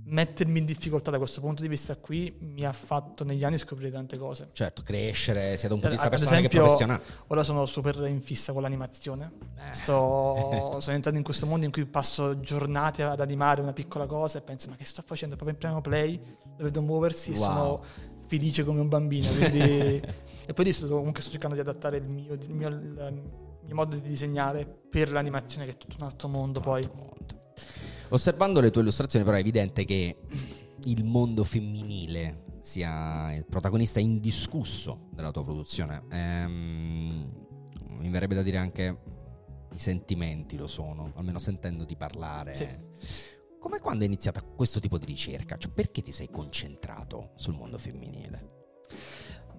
mettermi in difficoltà da questo punto di vista qui mi ha fatto negli anni scoprire tante cose. Certo, crescere sia da un punto di vista personale esempio, che professionale. Ora sono super in fissa con l'animazione. Eh. Sto, sono entrato in questo mondo in cui passo giornate ad animare una piccola cosa e penso ma che sto facendo? Proprio in primo play, lo vedo muoversi wow. e sono felice come un bambino. Quindi... e poi adesso comunque sto cercando di adattare il mio, il mio, mio modo di disegnare per l'animazione che è tutto un altro mondo poi. Osservando le tue illustrazioni, però, è evidente che il mondo femminile sia il protagonista indiscusso della tua produzione. Ehm, mi verrebbe da dire anche i sentimenti lo sono, almeno sentendoti parlare. Sì. Come quando è iniziata questo tipo di ricerca? Cioè, perché ti sei concentrato sul mondo femminile?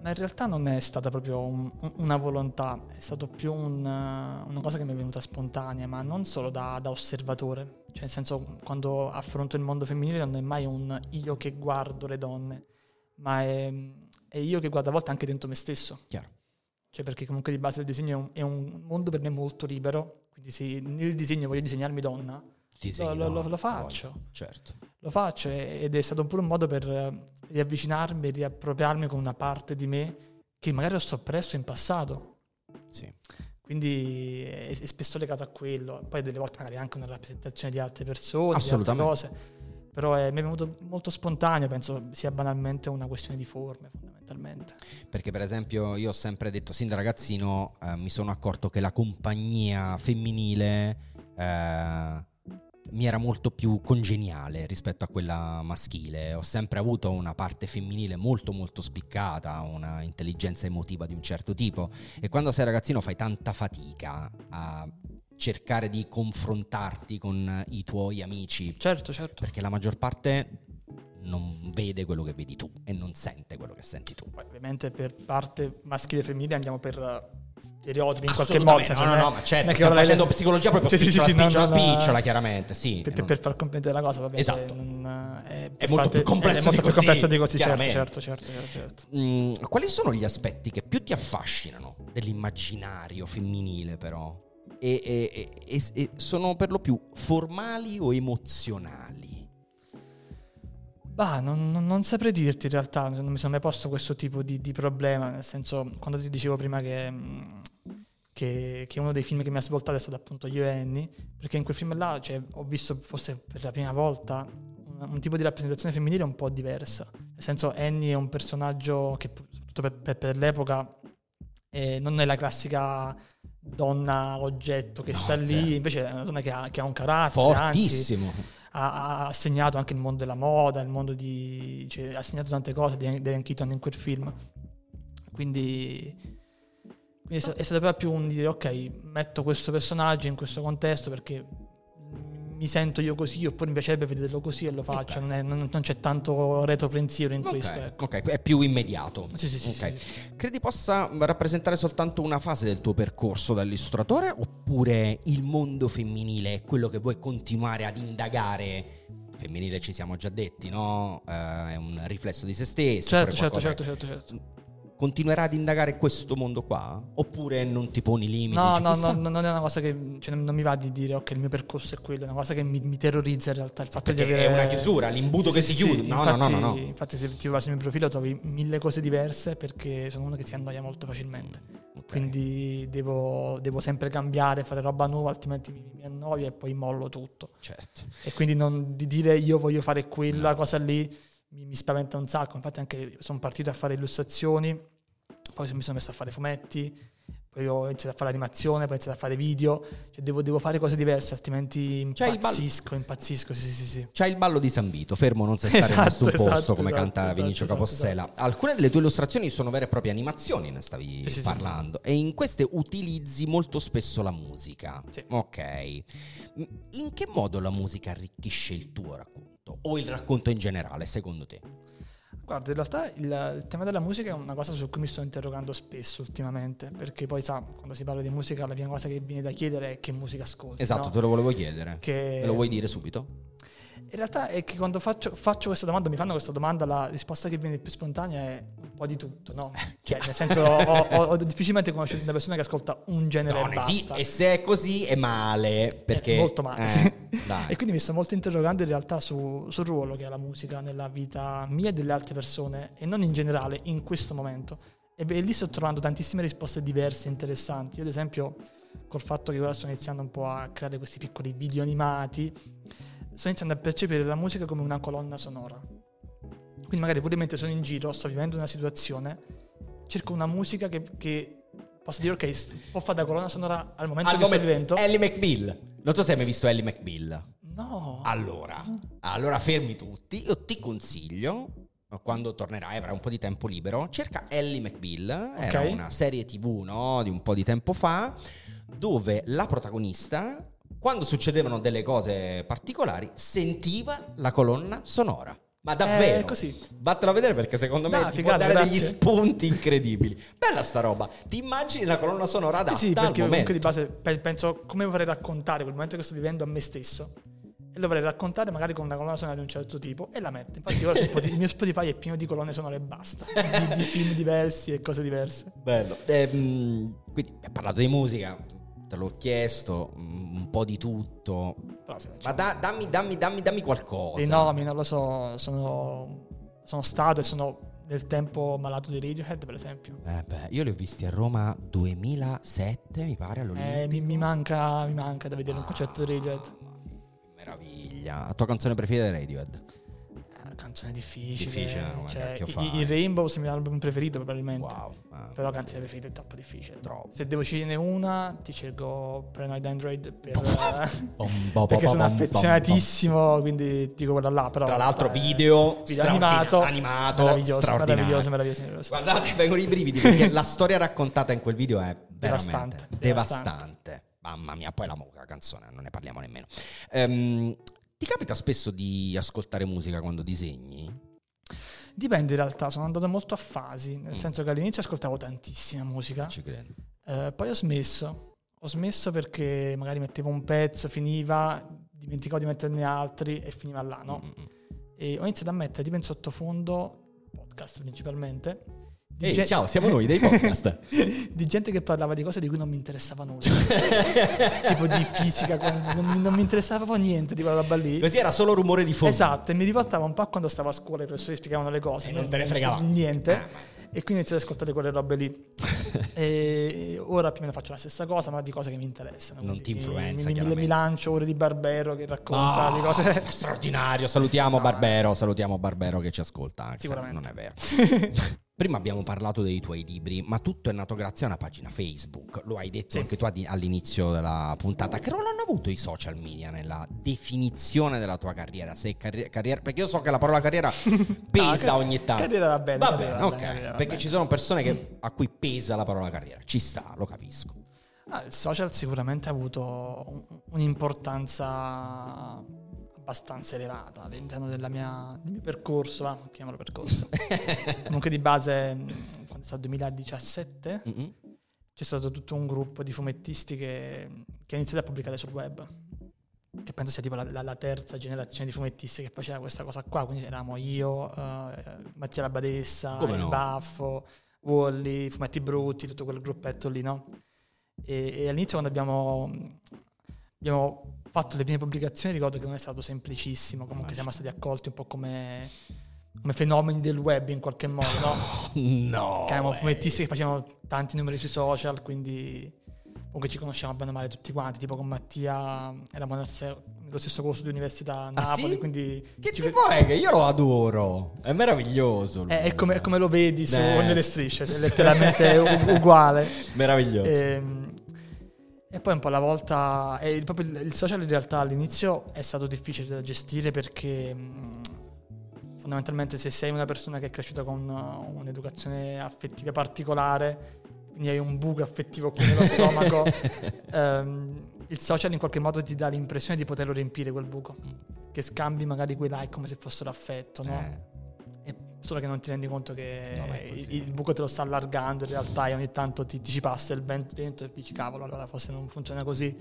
Ma in realtà non è stata proprio un, una volontà, è stato più un, una cosa che mi è venuta spontanea, ma non solo da, da, osservatore. Cioè, nel senso, quando affronto il mondo femminile non è mai un io che guardo le donne, ma è, è io che guardo a volte anche dentro me stesso. Chiaro. Cioè, perché comunque di base il disegno è un, è un mondo per me molto libero, quindi se nel disegno voglio disegnarmi donna, lo, lo, lo, lo, faccio. Certo. Lo faccio ed è stato pure un modo per riavvicinarmi e riappropriarmi con una parte di me che magari ho soppresso in passato. Sì. Quindi è, è, spesso legato a quello. Poi delle volte magari anche una rappresentazione di altre persone, di altre cose. Però è, mi è venuto molto spontaneo, penso sia banalmente una questione di forme fondamentalmente. Perché per esempio io ho sempre detto, sin da ragazzino eh, mi sono accorto che la compagnia femminile... Eh, mi era molto più congeniale rispetto a quella maschile. Ho sempre avuto una parte femminile molto molto spiccata, una intelligenza emotiva di un certo tipo e quando sei ragazzino fai tanta fatica a cercare di confrontarti con i tuoi amici. Certo, certo. Perché la maggior parte non vede quello che vedi tu e non sente quello che senti tu. Poi, ovviamente per parte maschile e femminile andiamo per stereotipi in qualche modo. No, no, no, ma certo, stiamo facendo le... psicologia proprio sì, spicciola, sì, sì, spicciola, no, spicciola, chiaramente, sì. Per, per, per far comprendere la cosa, vabbè, esatto. Non, è, è, molto più complessa, è molto più complessa di così, certo, certo, certo, certo, certo. Mm, quali sono gli aspetti che più ti affascinano dell'immaginario femminile però? E, e, e sono per lo più formali o emozionali? Bah, non, non, non, saprei dirti in realtà, non mi sono mai posto questo tipo di, di problema, nel senso, quando ti dicevo prima che, che, che, uno dei film che mi ha svoltato è stato appunto Io e Annie, perché in quel film là cioè, ho visto forse per la prima volta un, un, tipo di rappresentazione femminile un po' diversa, nel senso Annie è un personaggio che soprattutto per, per, per l'epoca eh, non è la classica donna oggetto che no, sta lì, certo. invece è una donna che ha, che ha un carattere, fortissimo. Anzi, ha, ha, segnato anche il mondo della moda, il mondo di... Cioè, ha segnato tante cose di Diane Keaton in quel film. Quindi, quindi è stato proprio un dire ok, metto questo personaggio in questo contesto perché mi sento io così, oppure mi piacerebbe vederlo così e lo faccio. Okay. Non, è, non, non, c'è tanto retropensiero in okay. questo. Ecco. Ok, è più immediato. Sì, sì, sì, okay. sì, Credi possa rappresentare soltanto una fase del tuo percorso da illustratore oppure il mondo femminile è quello che vuoi continuare ad indagare? Femminile ci siamo già detti, no? Uh, è un riflesso di se stesso. Certo, certo, certo, certo, certo. Continuerai ad indagare questo mondo qua? Oppure non ti poni limiti? No, no, no, non è una cosa che cioè, non mi va di dire ok, il mio percorso è quello, è una cosa che mi, mi terrorizza in realtà il fatto Perché di avere è una chiusura, l'imbuto Sì, che sì, si sì, chiude. No, infatti, no, no, no, no. Infatti se ti vai sul mio profilo trovi mille cose diverse perché sono uno che si annoia molto facilmente. Ok. Quindi devo, devo sempre cambiare, fare roba nuova, altrimenti mi, mi annoio e poi mollo tutto. Certo. E quindi non di dire io voglio fare quella cosa lì mi, mi spaventa un sacco. Infatti anche sono partito a fare illustrazioni, poi mi sono messo a fare fumetti, poi ho iniziato a fare animazione, poi ho iniziato a fare video. Cioè devo, devo fare cose diverse, altrimenti impazzisco, impazzisco, sì sì sì. C'hai il ballo di San Vito, fermo non sai stare in Esatto, nessun posto esatto, come esatto, canta esatto, Vinicio esatto, Capossela. Alcune delle tue illustrazioni sono vere e proprie animazioni, ne stavi Sì, sì, sì. parlando, e in queste utilizzi molto spesso la musica. Sì. Ok. In che modo la musica arricchisce il tuo racconto? O il racconto in generale, secondo te? Guarda, in realtà il, il tema della musica è una cosa su cui mi sto interrogando spesso ultimamente, perché poi sa, quando si parla di musica la prima cosa che viene da chiedere è che musica ascolti. Esatto, no? te lo volevo chiedere. Che- Me lo vuoi dire subito? In realtà è che quando faccio, faccio questa domanda, mi fanno questa domanda, la risposta che viene più spontanea è un po' di tutto, no? Cioè, nel senso, ho, ho- ho difficilmente conosciuto una persona che ascolta un genere No, e ne sì, basta. e se è così è male, perché... È molto male, eh, sì. E quindi mi sto molto interrogando in realtà su- sul ruolo che ha la musica nella vita mia e delle altre persone, e non in generale, in questo momento. E beh, lì sto trovando tantissime risposte diverse, interessanti. Io, ad esempio, col fatto che ora sto iniziando un po' a creare questi piccoli video animati, sto iniziando a percepire la musica come una colonna sonora. Quindi magari pure mentre sono in giro, sto vivendo una situazione, cerco una musica che, che posso dire ok, può fare da colonna sonora al momento Al che sto momento- vivendo. Ellie McBeal. Non so se hai mai visto Ellie McBeal. No. Allora, allora fermi tutti. Io ti consiglio, quando tornerai, avrai un po' di tempo libero, cerca Ellie McBeal. Era Ok. una serie tv no, di un po' di tempo fa, dove la protagonista, quando succedevano delle cose particolari, sentiva la colonna sonora. Ma davvero? È così. Vattelo a vedere perché secondo me Dai, ti figata, può dare degli grazie. spunti incredibili. Bella sta roba. Ti immagini la colonna sonora adatta Sì, sì, perché comunque di base pe- penso come vorrei raccontare quel momento che sto vivendo a me stesso. E lo vorrei raccontare magari con una colonna sonora di un certo tipo e la metto. Infatti ora Spotify- il mio Spotify è pieno di colonne sonore e basta. Di, di film diversi e cose diverse. Bello. Ehm, quindi hai parlato di musica, te l'ho chiesto, mm, un po' di tutto. Ma da- dammi, dammi, dammi, dammi qualcosa. dei nomi, non lo so, sono, sono stato e sono nel tempo malato di Radiohead per esempio. Eh beh, io li ho visti a Roma 2007, mi pare, all'Olimpico. Eh, mi, mi manca, mi manca da vedere un Ah, concerto di Radiohead. meraviglia. La tua canzone preferita è Radiohead? Eh, canzone difficile. Difficile, cioè, i- il Rainbow è il mio album preferito probabilmente. Wow. Ah, Però canzone preferita è troppo difficile. Troppo. Se devo sceglierne una, ti scelgo Paranoid Android per, bo, perché sono affezionatissimo, quindi dico quella là. Però, Tra l'altro eh, video, video animato, animato, meraviglioso, meraviglioso, meraviglioso, meraviglioso. Guardate, vengono i brividi perché la storia raccontata in quel video è Devastante, veramente devastante. devastante. Mamma mia, poi la, la canzone, non ne parliamo nemmeno. Ehm, ti capita spesso di ascoltare musica quando disegni? Dipende in realtà, sono andato molto a fasi, nel Mm. senso che all'inizio ascoltavo tantissima musica, eh, poi ho smesso. Ho smesso perché magari mettevo un pezzo, finiva, dimenticavo di metterne altri e finiva là, no? Mm, mm. E ho iniziato a mettere tipo in sottofondo, podcast principalmente, Ehi, gen- ciao, siamo noi dei podcast. di gente che parlava di cose di cui non mi interessava nulla. tipo di fisica, non, mi- non mi interessava proprio niente di quella roba lì. Così era solo rumore di fondo. Esatto, e mi riportava un po' quando stavo a scuola, i professori spiegavano le cose. E non te ne fregava. Niente. Ah, E quindi ho iniziato ad ascoltare quelle robe lì. e ora più o meno faccio la stessa cosa, ma di cose che mi interessano. Non ti influenza, Mi, mi, mi lancio ore di Barbero che racconta Ah, di cose. straordinario. Salutiamo Barbero, salutiamo Barbero che ci ascolta. anche Sicuramente. Non è vero. Prima abbiamo parlato dei tuoi libri, ma tutto è nato grazie a una pagina Facebook. Lo hai detto Sì. anche tu all'inizio della puntata. Che ruolo hanno avuto i social media nella definizione della tua carriera? Se carri- carriera perché io so che la parola carriera pesa No, ogni tanto. carriera va bene, Va carriera bene, ok. perché bene. ci sono persone che- a cui pesa la parola carriera. Ci sta, lo capisco. Ah, il social sicuramente ha avuto un- un'importanza abbastanza elevata all'interno della mia, del mio percorso, va, chiamalo percorso. Comunque di base, mh, quando è stato il 2017, Mm-mm. c'è stato tutto un gruppo di fumettisti che, che ha iniziato a pubblicare sul web. Che penso sia tipo la, la- la terza generazione di fumettisti che faceva questa cosa qua. Quindi eravamo io, eh, Mattia La Badessa, no? Baffo, Wally, Fumetti Brutti, tutto quel gruppetto lì, no? E, e all'inizio quando abbiamo, abbiamo fatto le prime pubblicazioni ricordo che non è stato semplicissimo, comunque siamo stati accolti un po' come, come fenomeni del web in qualche modo, no? no. Che erano fumettisti che facevano tanti numeri sui social, quindi comunque ci conosciamo bene o male tutti quanti, tipo con Mattia eravamo nello stesso corso di università a Napoli, ah, sì? quindi... Che tipo è che io lo adoro, è meraviglioso. È, è, come, come, lo vedi su, eh. nelle strisce, è letteralmente uguale. Meraviglioso. E, ehm, e, poi un po' alla volta, e proprio il, il social in realtà all'inizio è stato difficile da gestire perché fondamentalmente se sei una persona che è cresciuta con un'educazione affettiva particolare, quindi hai un buco affettivo qui nello stomaco, ehm, il social in qualche modo ti dà l'impressione di poterlo riempire quel buco, che scambi magari quei like come se fossero affetto, no? Eh. Solo che non ti rendi conto che no, il, buco te lo sta allargando in realtà e ogni tanto ti, ti ci passa il vento dentro e dici cavolo, allora forse non funziona così.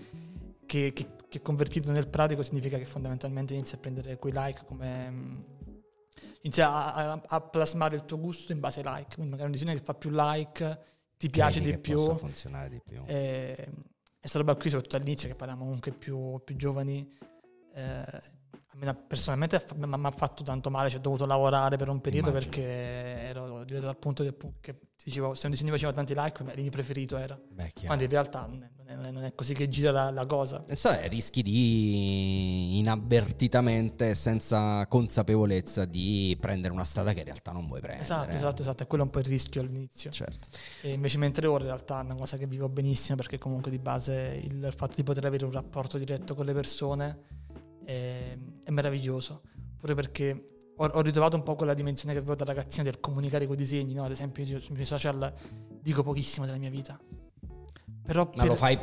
Che, che, che, convertito nel pratico significa che fondamentalmente inizi a prendere quei like come... Mm, inizi a, a, a, plasmare il tuo gusto in base ai like. Quindi magari un disegno che fa più like ti piace di più. funzionare di più. E, e sta roba qui, soprattutto all'inizio, che parliamo comunque più, più giovani, eh, a me personalmente mi ha fatto tanto male, ci ho dovuto lavorare per un periodo Immagino. perché ero arrivato al punto che, che dicevo, se un disegno faceva tanti like, il mio preferito era. Beh, Quando in realtà non è, non è, così che gira la, la cosa. E so, rischi di inavvertitamente, senza consapevolezza, di prendere una strada che in realtà non vuoi prendere. Esatto, esatto, esatto. E quello è un po' il rischio all'inizio. Certo. E invece mentre ora in realtà è una cosa che vivo benissimo perché comunque di base il fatto di poter avere un rapporto diretto con le persone è, è meraviglioso. Pure perché ho, ho, ritrovato un po' quella dimensione che avevo da ragazzino del comunicare con i disegni, no? Ad esempio io sui miei social dico pochissimo della mia vita. Però Ma per... lo fai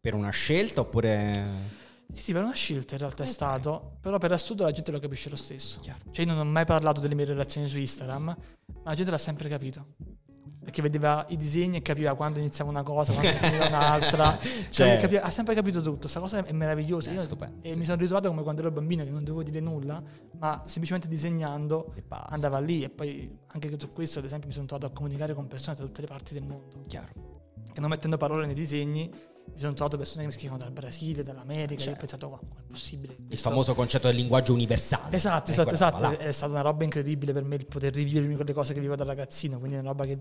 per una scelta oppure... Sì, sì, per una scelta in realtà okay. è stato, però per assurdo la gente lo capisce lo stesso. Chiaro. Cioè io non ho mai parlato delle mie relazioni su Instagram, ma la gente l'ha sempre capito perché vedeva i disegni e capiva quando iniziava una cosa, quando finiva un'altra. cioè, capiva, ha sempre capito tutto. Questa cosa è meravigliosa. Io, stupendo, e sì. mi sono ritrovato come quando ero bambino che non dovevo dire nulla, ma semplicemente disegnando andava lì. E poi anche su questo, ad esempio, mi sono trovato a comunicare con persone da tutte le parti del mondo. Chiaro. Che non mettendo parole nei disegni, mi sono trovato persone che mi scrivono dal Brasile, dall'America, certo. io ho certo. pensato, wow, è possibile? Il famoso concetto del linguaggio universale. Esatto, esatto, esatto. È, è stata una roba incredibile per me il poter rivivermi quelle cose che vivo da ragazzino, quindi è una roba che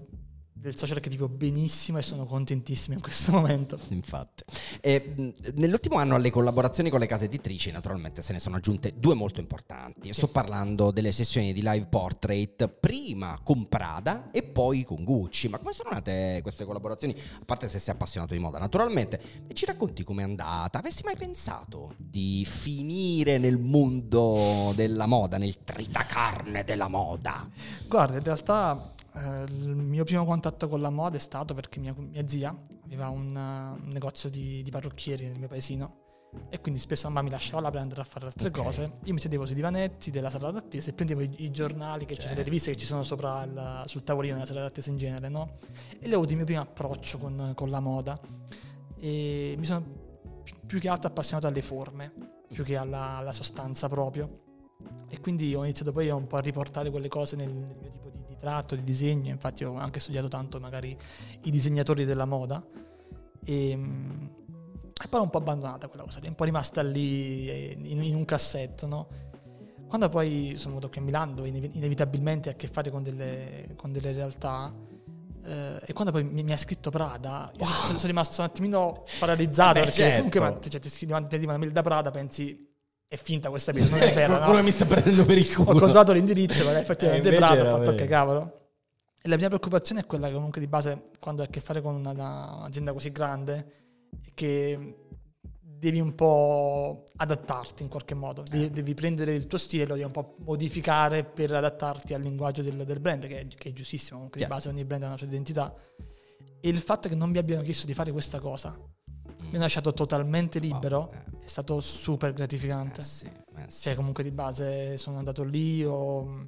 del social che vivo benissimo e sono contentissimo in questo momento. Infatti. E, nell'ultimo anno alle collaborazioni con le case editrici naturalmente se ne sono aggiunte due molto importanti. Sì. Sto parlando delle sessioni di live portrait prima con Prada e poi con Gucci. Ma come sono nate queste collaborazioni? A parte se sei appassionato di moda naturalmente. E ci racconti com'è andata? Avessi mai pensato di finire nel mondo della moda, nel tritacarne della moda? Guarda, in realtà eh, il mio primo contatto con la moda è stato perché mia, mia zia aveva un, uh, un negozio di, di, parrucchieri nel mio paesino e quindi spesso mamma mi lasciava per andare a fare altre okay. cose. Io mi sedevo sui divanetti della sala d'attesa e prendevo i, i giornali, che certo. ci sono le riviste che ci sono sopra il, sul tavolino della sala d'attesa in genere, no? E lì ho avuto il mio primo approccio con, con la moda e mi sono più che altro appassionato alle forme, più che alla, alla sostanza proprio. E quindi ho iniziato poi un po' a riportare quelle cose nel, nel mio tipo di ritratto, di disegno, infatti ho anche studiato tanto magari i disegnatori della moda e, ehm, e poi l'ho un po' abbandonata quella cosa è un po' rimasta lì eh, in, in un cassetto, no? Quando poi sono venuto qui a Milano, inevitabilmente a che fare con delle, con delle realtà, eh, e quando poi mi, mi, ha scritto Prada, wow. sono, sono, rimasto un attimino paralizzato Beh, perché certo. comunque ma, cioè, ti scrivi una mail da Prada, pensi è finta questa cosa, non è vera. Come no? mi sta prendendo per il culo. Ho controllato l'indirizzo, ma effettivamente eh, bravo, ho fatto che cavolo. E la mia preoccupazione è quella che comunque di base, quando hai a che fare con una, un'azienda così grande, che devi un po' adattarti in qualche modo, devi, eh. devi, prendere il tuo stile, lo devi un po' modificare per adattarti al linguaggio del, del brand, che è, che è, giustissimo, comunque yeah. di base ogni brand ha una sua identità. E il fatto che non mi abbiano chiesto di fare questa cosa, mi ha lasciato totalmente libero, wow, eh. è stato super gratificante. Eh sì, eh sì. Cioè, comunque di base sono andato lì, ho,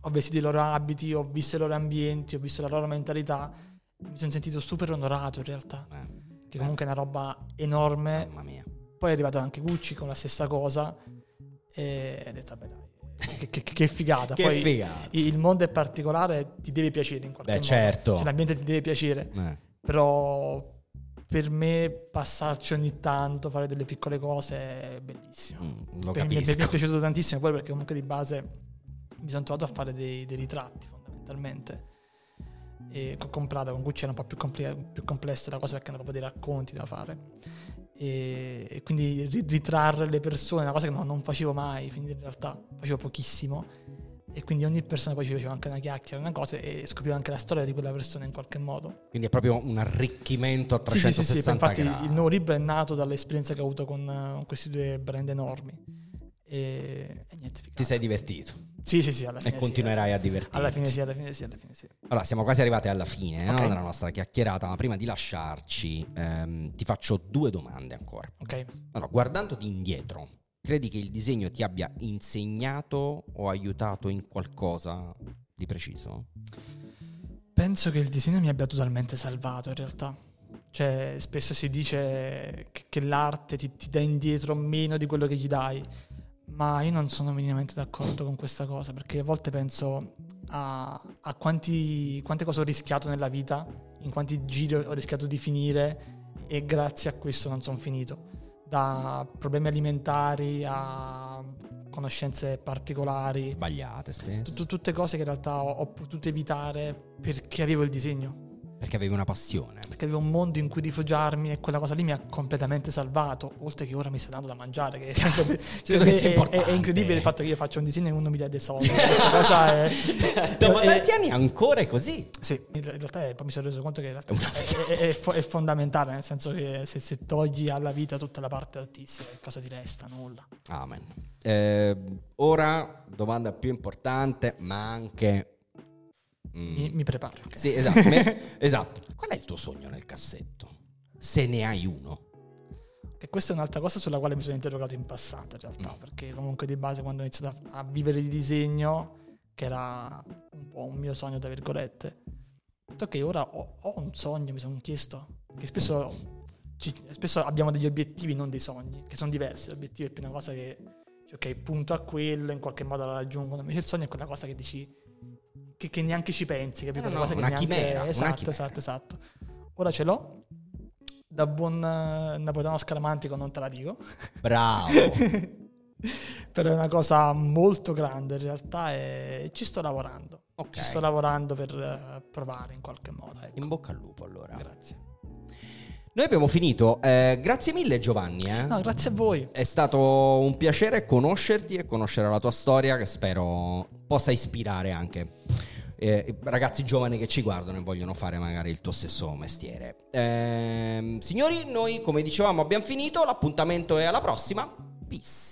ho, vestito i loro abiti, ho visto i loro ambienti, ho visto la loro mentalità. Mi sono sentito super onorato in realtà. Eh, che comunque è una roba enorme. Mamma mia. Poi è arrivato anche Gucci con la stessa cosa. E ho detto, vabbè, dai che, che, che figata. che Poi figata. il mondo è particolare, ti deve piacere in qualche Beh, modo. certo. Cioè, l'ambiente ti deve piacere, Eh. però per me passarci ogni tanto, fare delle piccole cose è bellissimo. Mm, lo Per- mi, mi è piaciuto tantissimo poi perché comunque di base mi sono trovato a fare dei, dei ritratti fondamentalmente. E ho comprato con Gucci era un po' più, compli- più complessa la cosa perché hanno proprio dei racconti da fare. E, e quindi ri- ritrarre le persone, una cosa che non, non facevo mai, quindi in realtà facevo pochissimo. E quindi ogni persona poi ci faceva anche una chiacchiera, una cosa e scoprivo anche la storia di quella persona in qualche modo. Quindi è proprio un arricchimento a Sì, sì, 360 sì, sì, infatti gradi. il nuovo libro è nato dall'esperienza che ho avuto con, eh, con questi due brand enormi. E, e niente, Ti sei divertito Sì, sì, sì, alla fine e sì, continuerai eh. a divertirti. Alla fine sì, alla fine sì, alla fine sì. Allora, siamo quasi arrivati alla fine no, Ok. della nostra chiacchierata, ma prima di lasciarci ehm, ti faccio due domande ancora. Ok. Allora, guardandoti indietro, credi che il disegno ti abbia insegnato o aiutato in qualcosa di preciso? Penso che il disegno mi abbia totalmente salvato in realtà. Cioè, spesso si dice che, l'arte ti, ti dà indietro meno di quello che gli dai, ma io non sono minimamente d'accordo con questa cosa, perché a volte penso a, a quanti- quante cose ho rischiato nella vita, in quanti giri ho rischiato di finire e grazie a questo non sono finito. Da problemi alimentari a conoscenze particolari, Sbagliate spesso. Tut- tutte cose che in realtà ho, ho potuto evitare perché avevo il disegno, Perché avevi una passione. perché avevo un mondo in cui rifugiarmi e quella cosa lì mi ha completamente salvato, oltre che ora mi sta dando da mangiare. Che, cioè, Credo che sia è- è, importante. è incredibile il fatto che io faccia un disegno e uno mi dà dei soldi. Questa cosa è... Dopo è- tanti anni ancora è così. Sì, in realtà è- poi mi sono reso conto che in realtà è, è- è fo- è fondamentale, nel senso che se, se togli alla vita tutta la parte artistica, che cosa ti resta? Nulla. Amen. Eh, ora, domanda più importante, ma anche... mm, Mi, mi preparo. ok? Sì, esatto. me- esatto. Qual è il tuo sogno nel cassetto? Se ne hai uno. Che questa è un'altra cosa sulla quale mi sono interrogato in passato, in realtà, Mm. perché comunque di base quando ho iniziato a, a vivere di disegno, che era un po' un mio sogno, tra virgolette, detto ok, ora ho, ho un sogno, mi sono chiesto, che spesso, ci- spesso abbiamo degli obiettivi, non dei sogni, che sono diversi, l'obiettivo è più una cosa che, dici, ok, punto a quello, in qualche modo la raggiungo, invece il sogno è quella cosa che dici, che, che neanche ci pensi, capito? No, no, una neanche- chimera, una Esatto, chimera. esatto, esatto. Ora ce l'ho, da buon eh, napoletano scaramantico non te la dico, Bravo. però è una cosa molto grande in realtà e ci sto lavorando. Ok. Ci sto lavorando per eh, provare in qualche modo. ecco. In bocca al lupo allora. Grazie. Noi abbiamo finito. Eh, grazie mille Giovanni. eh. No, grazie a voi. È stato un piacere conoscerti e conoscere la tua storia che spero possa ispirare anche eh, ragazzi giovani che ci guardano e vogliono fare magari il tuo stesso mestiere. Ehm, signori, noi come dicevamo abbiamo finito, l'appuntamento è alla prossima. Peace.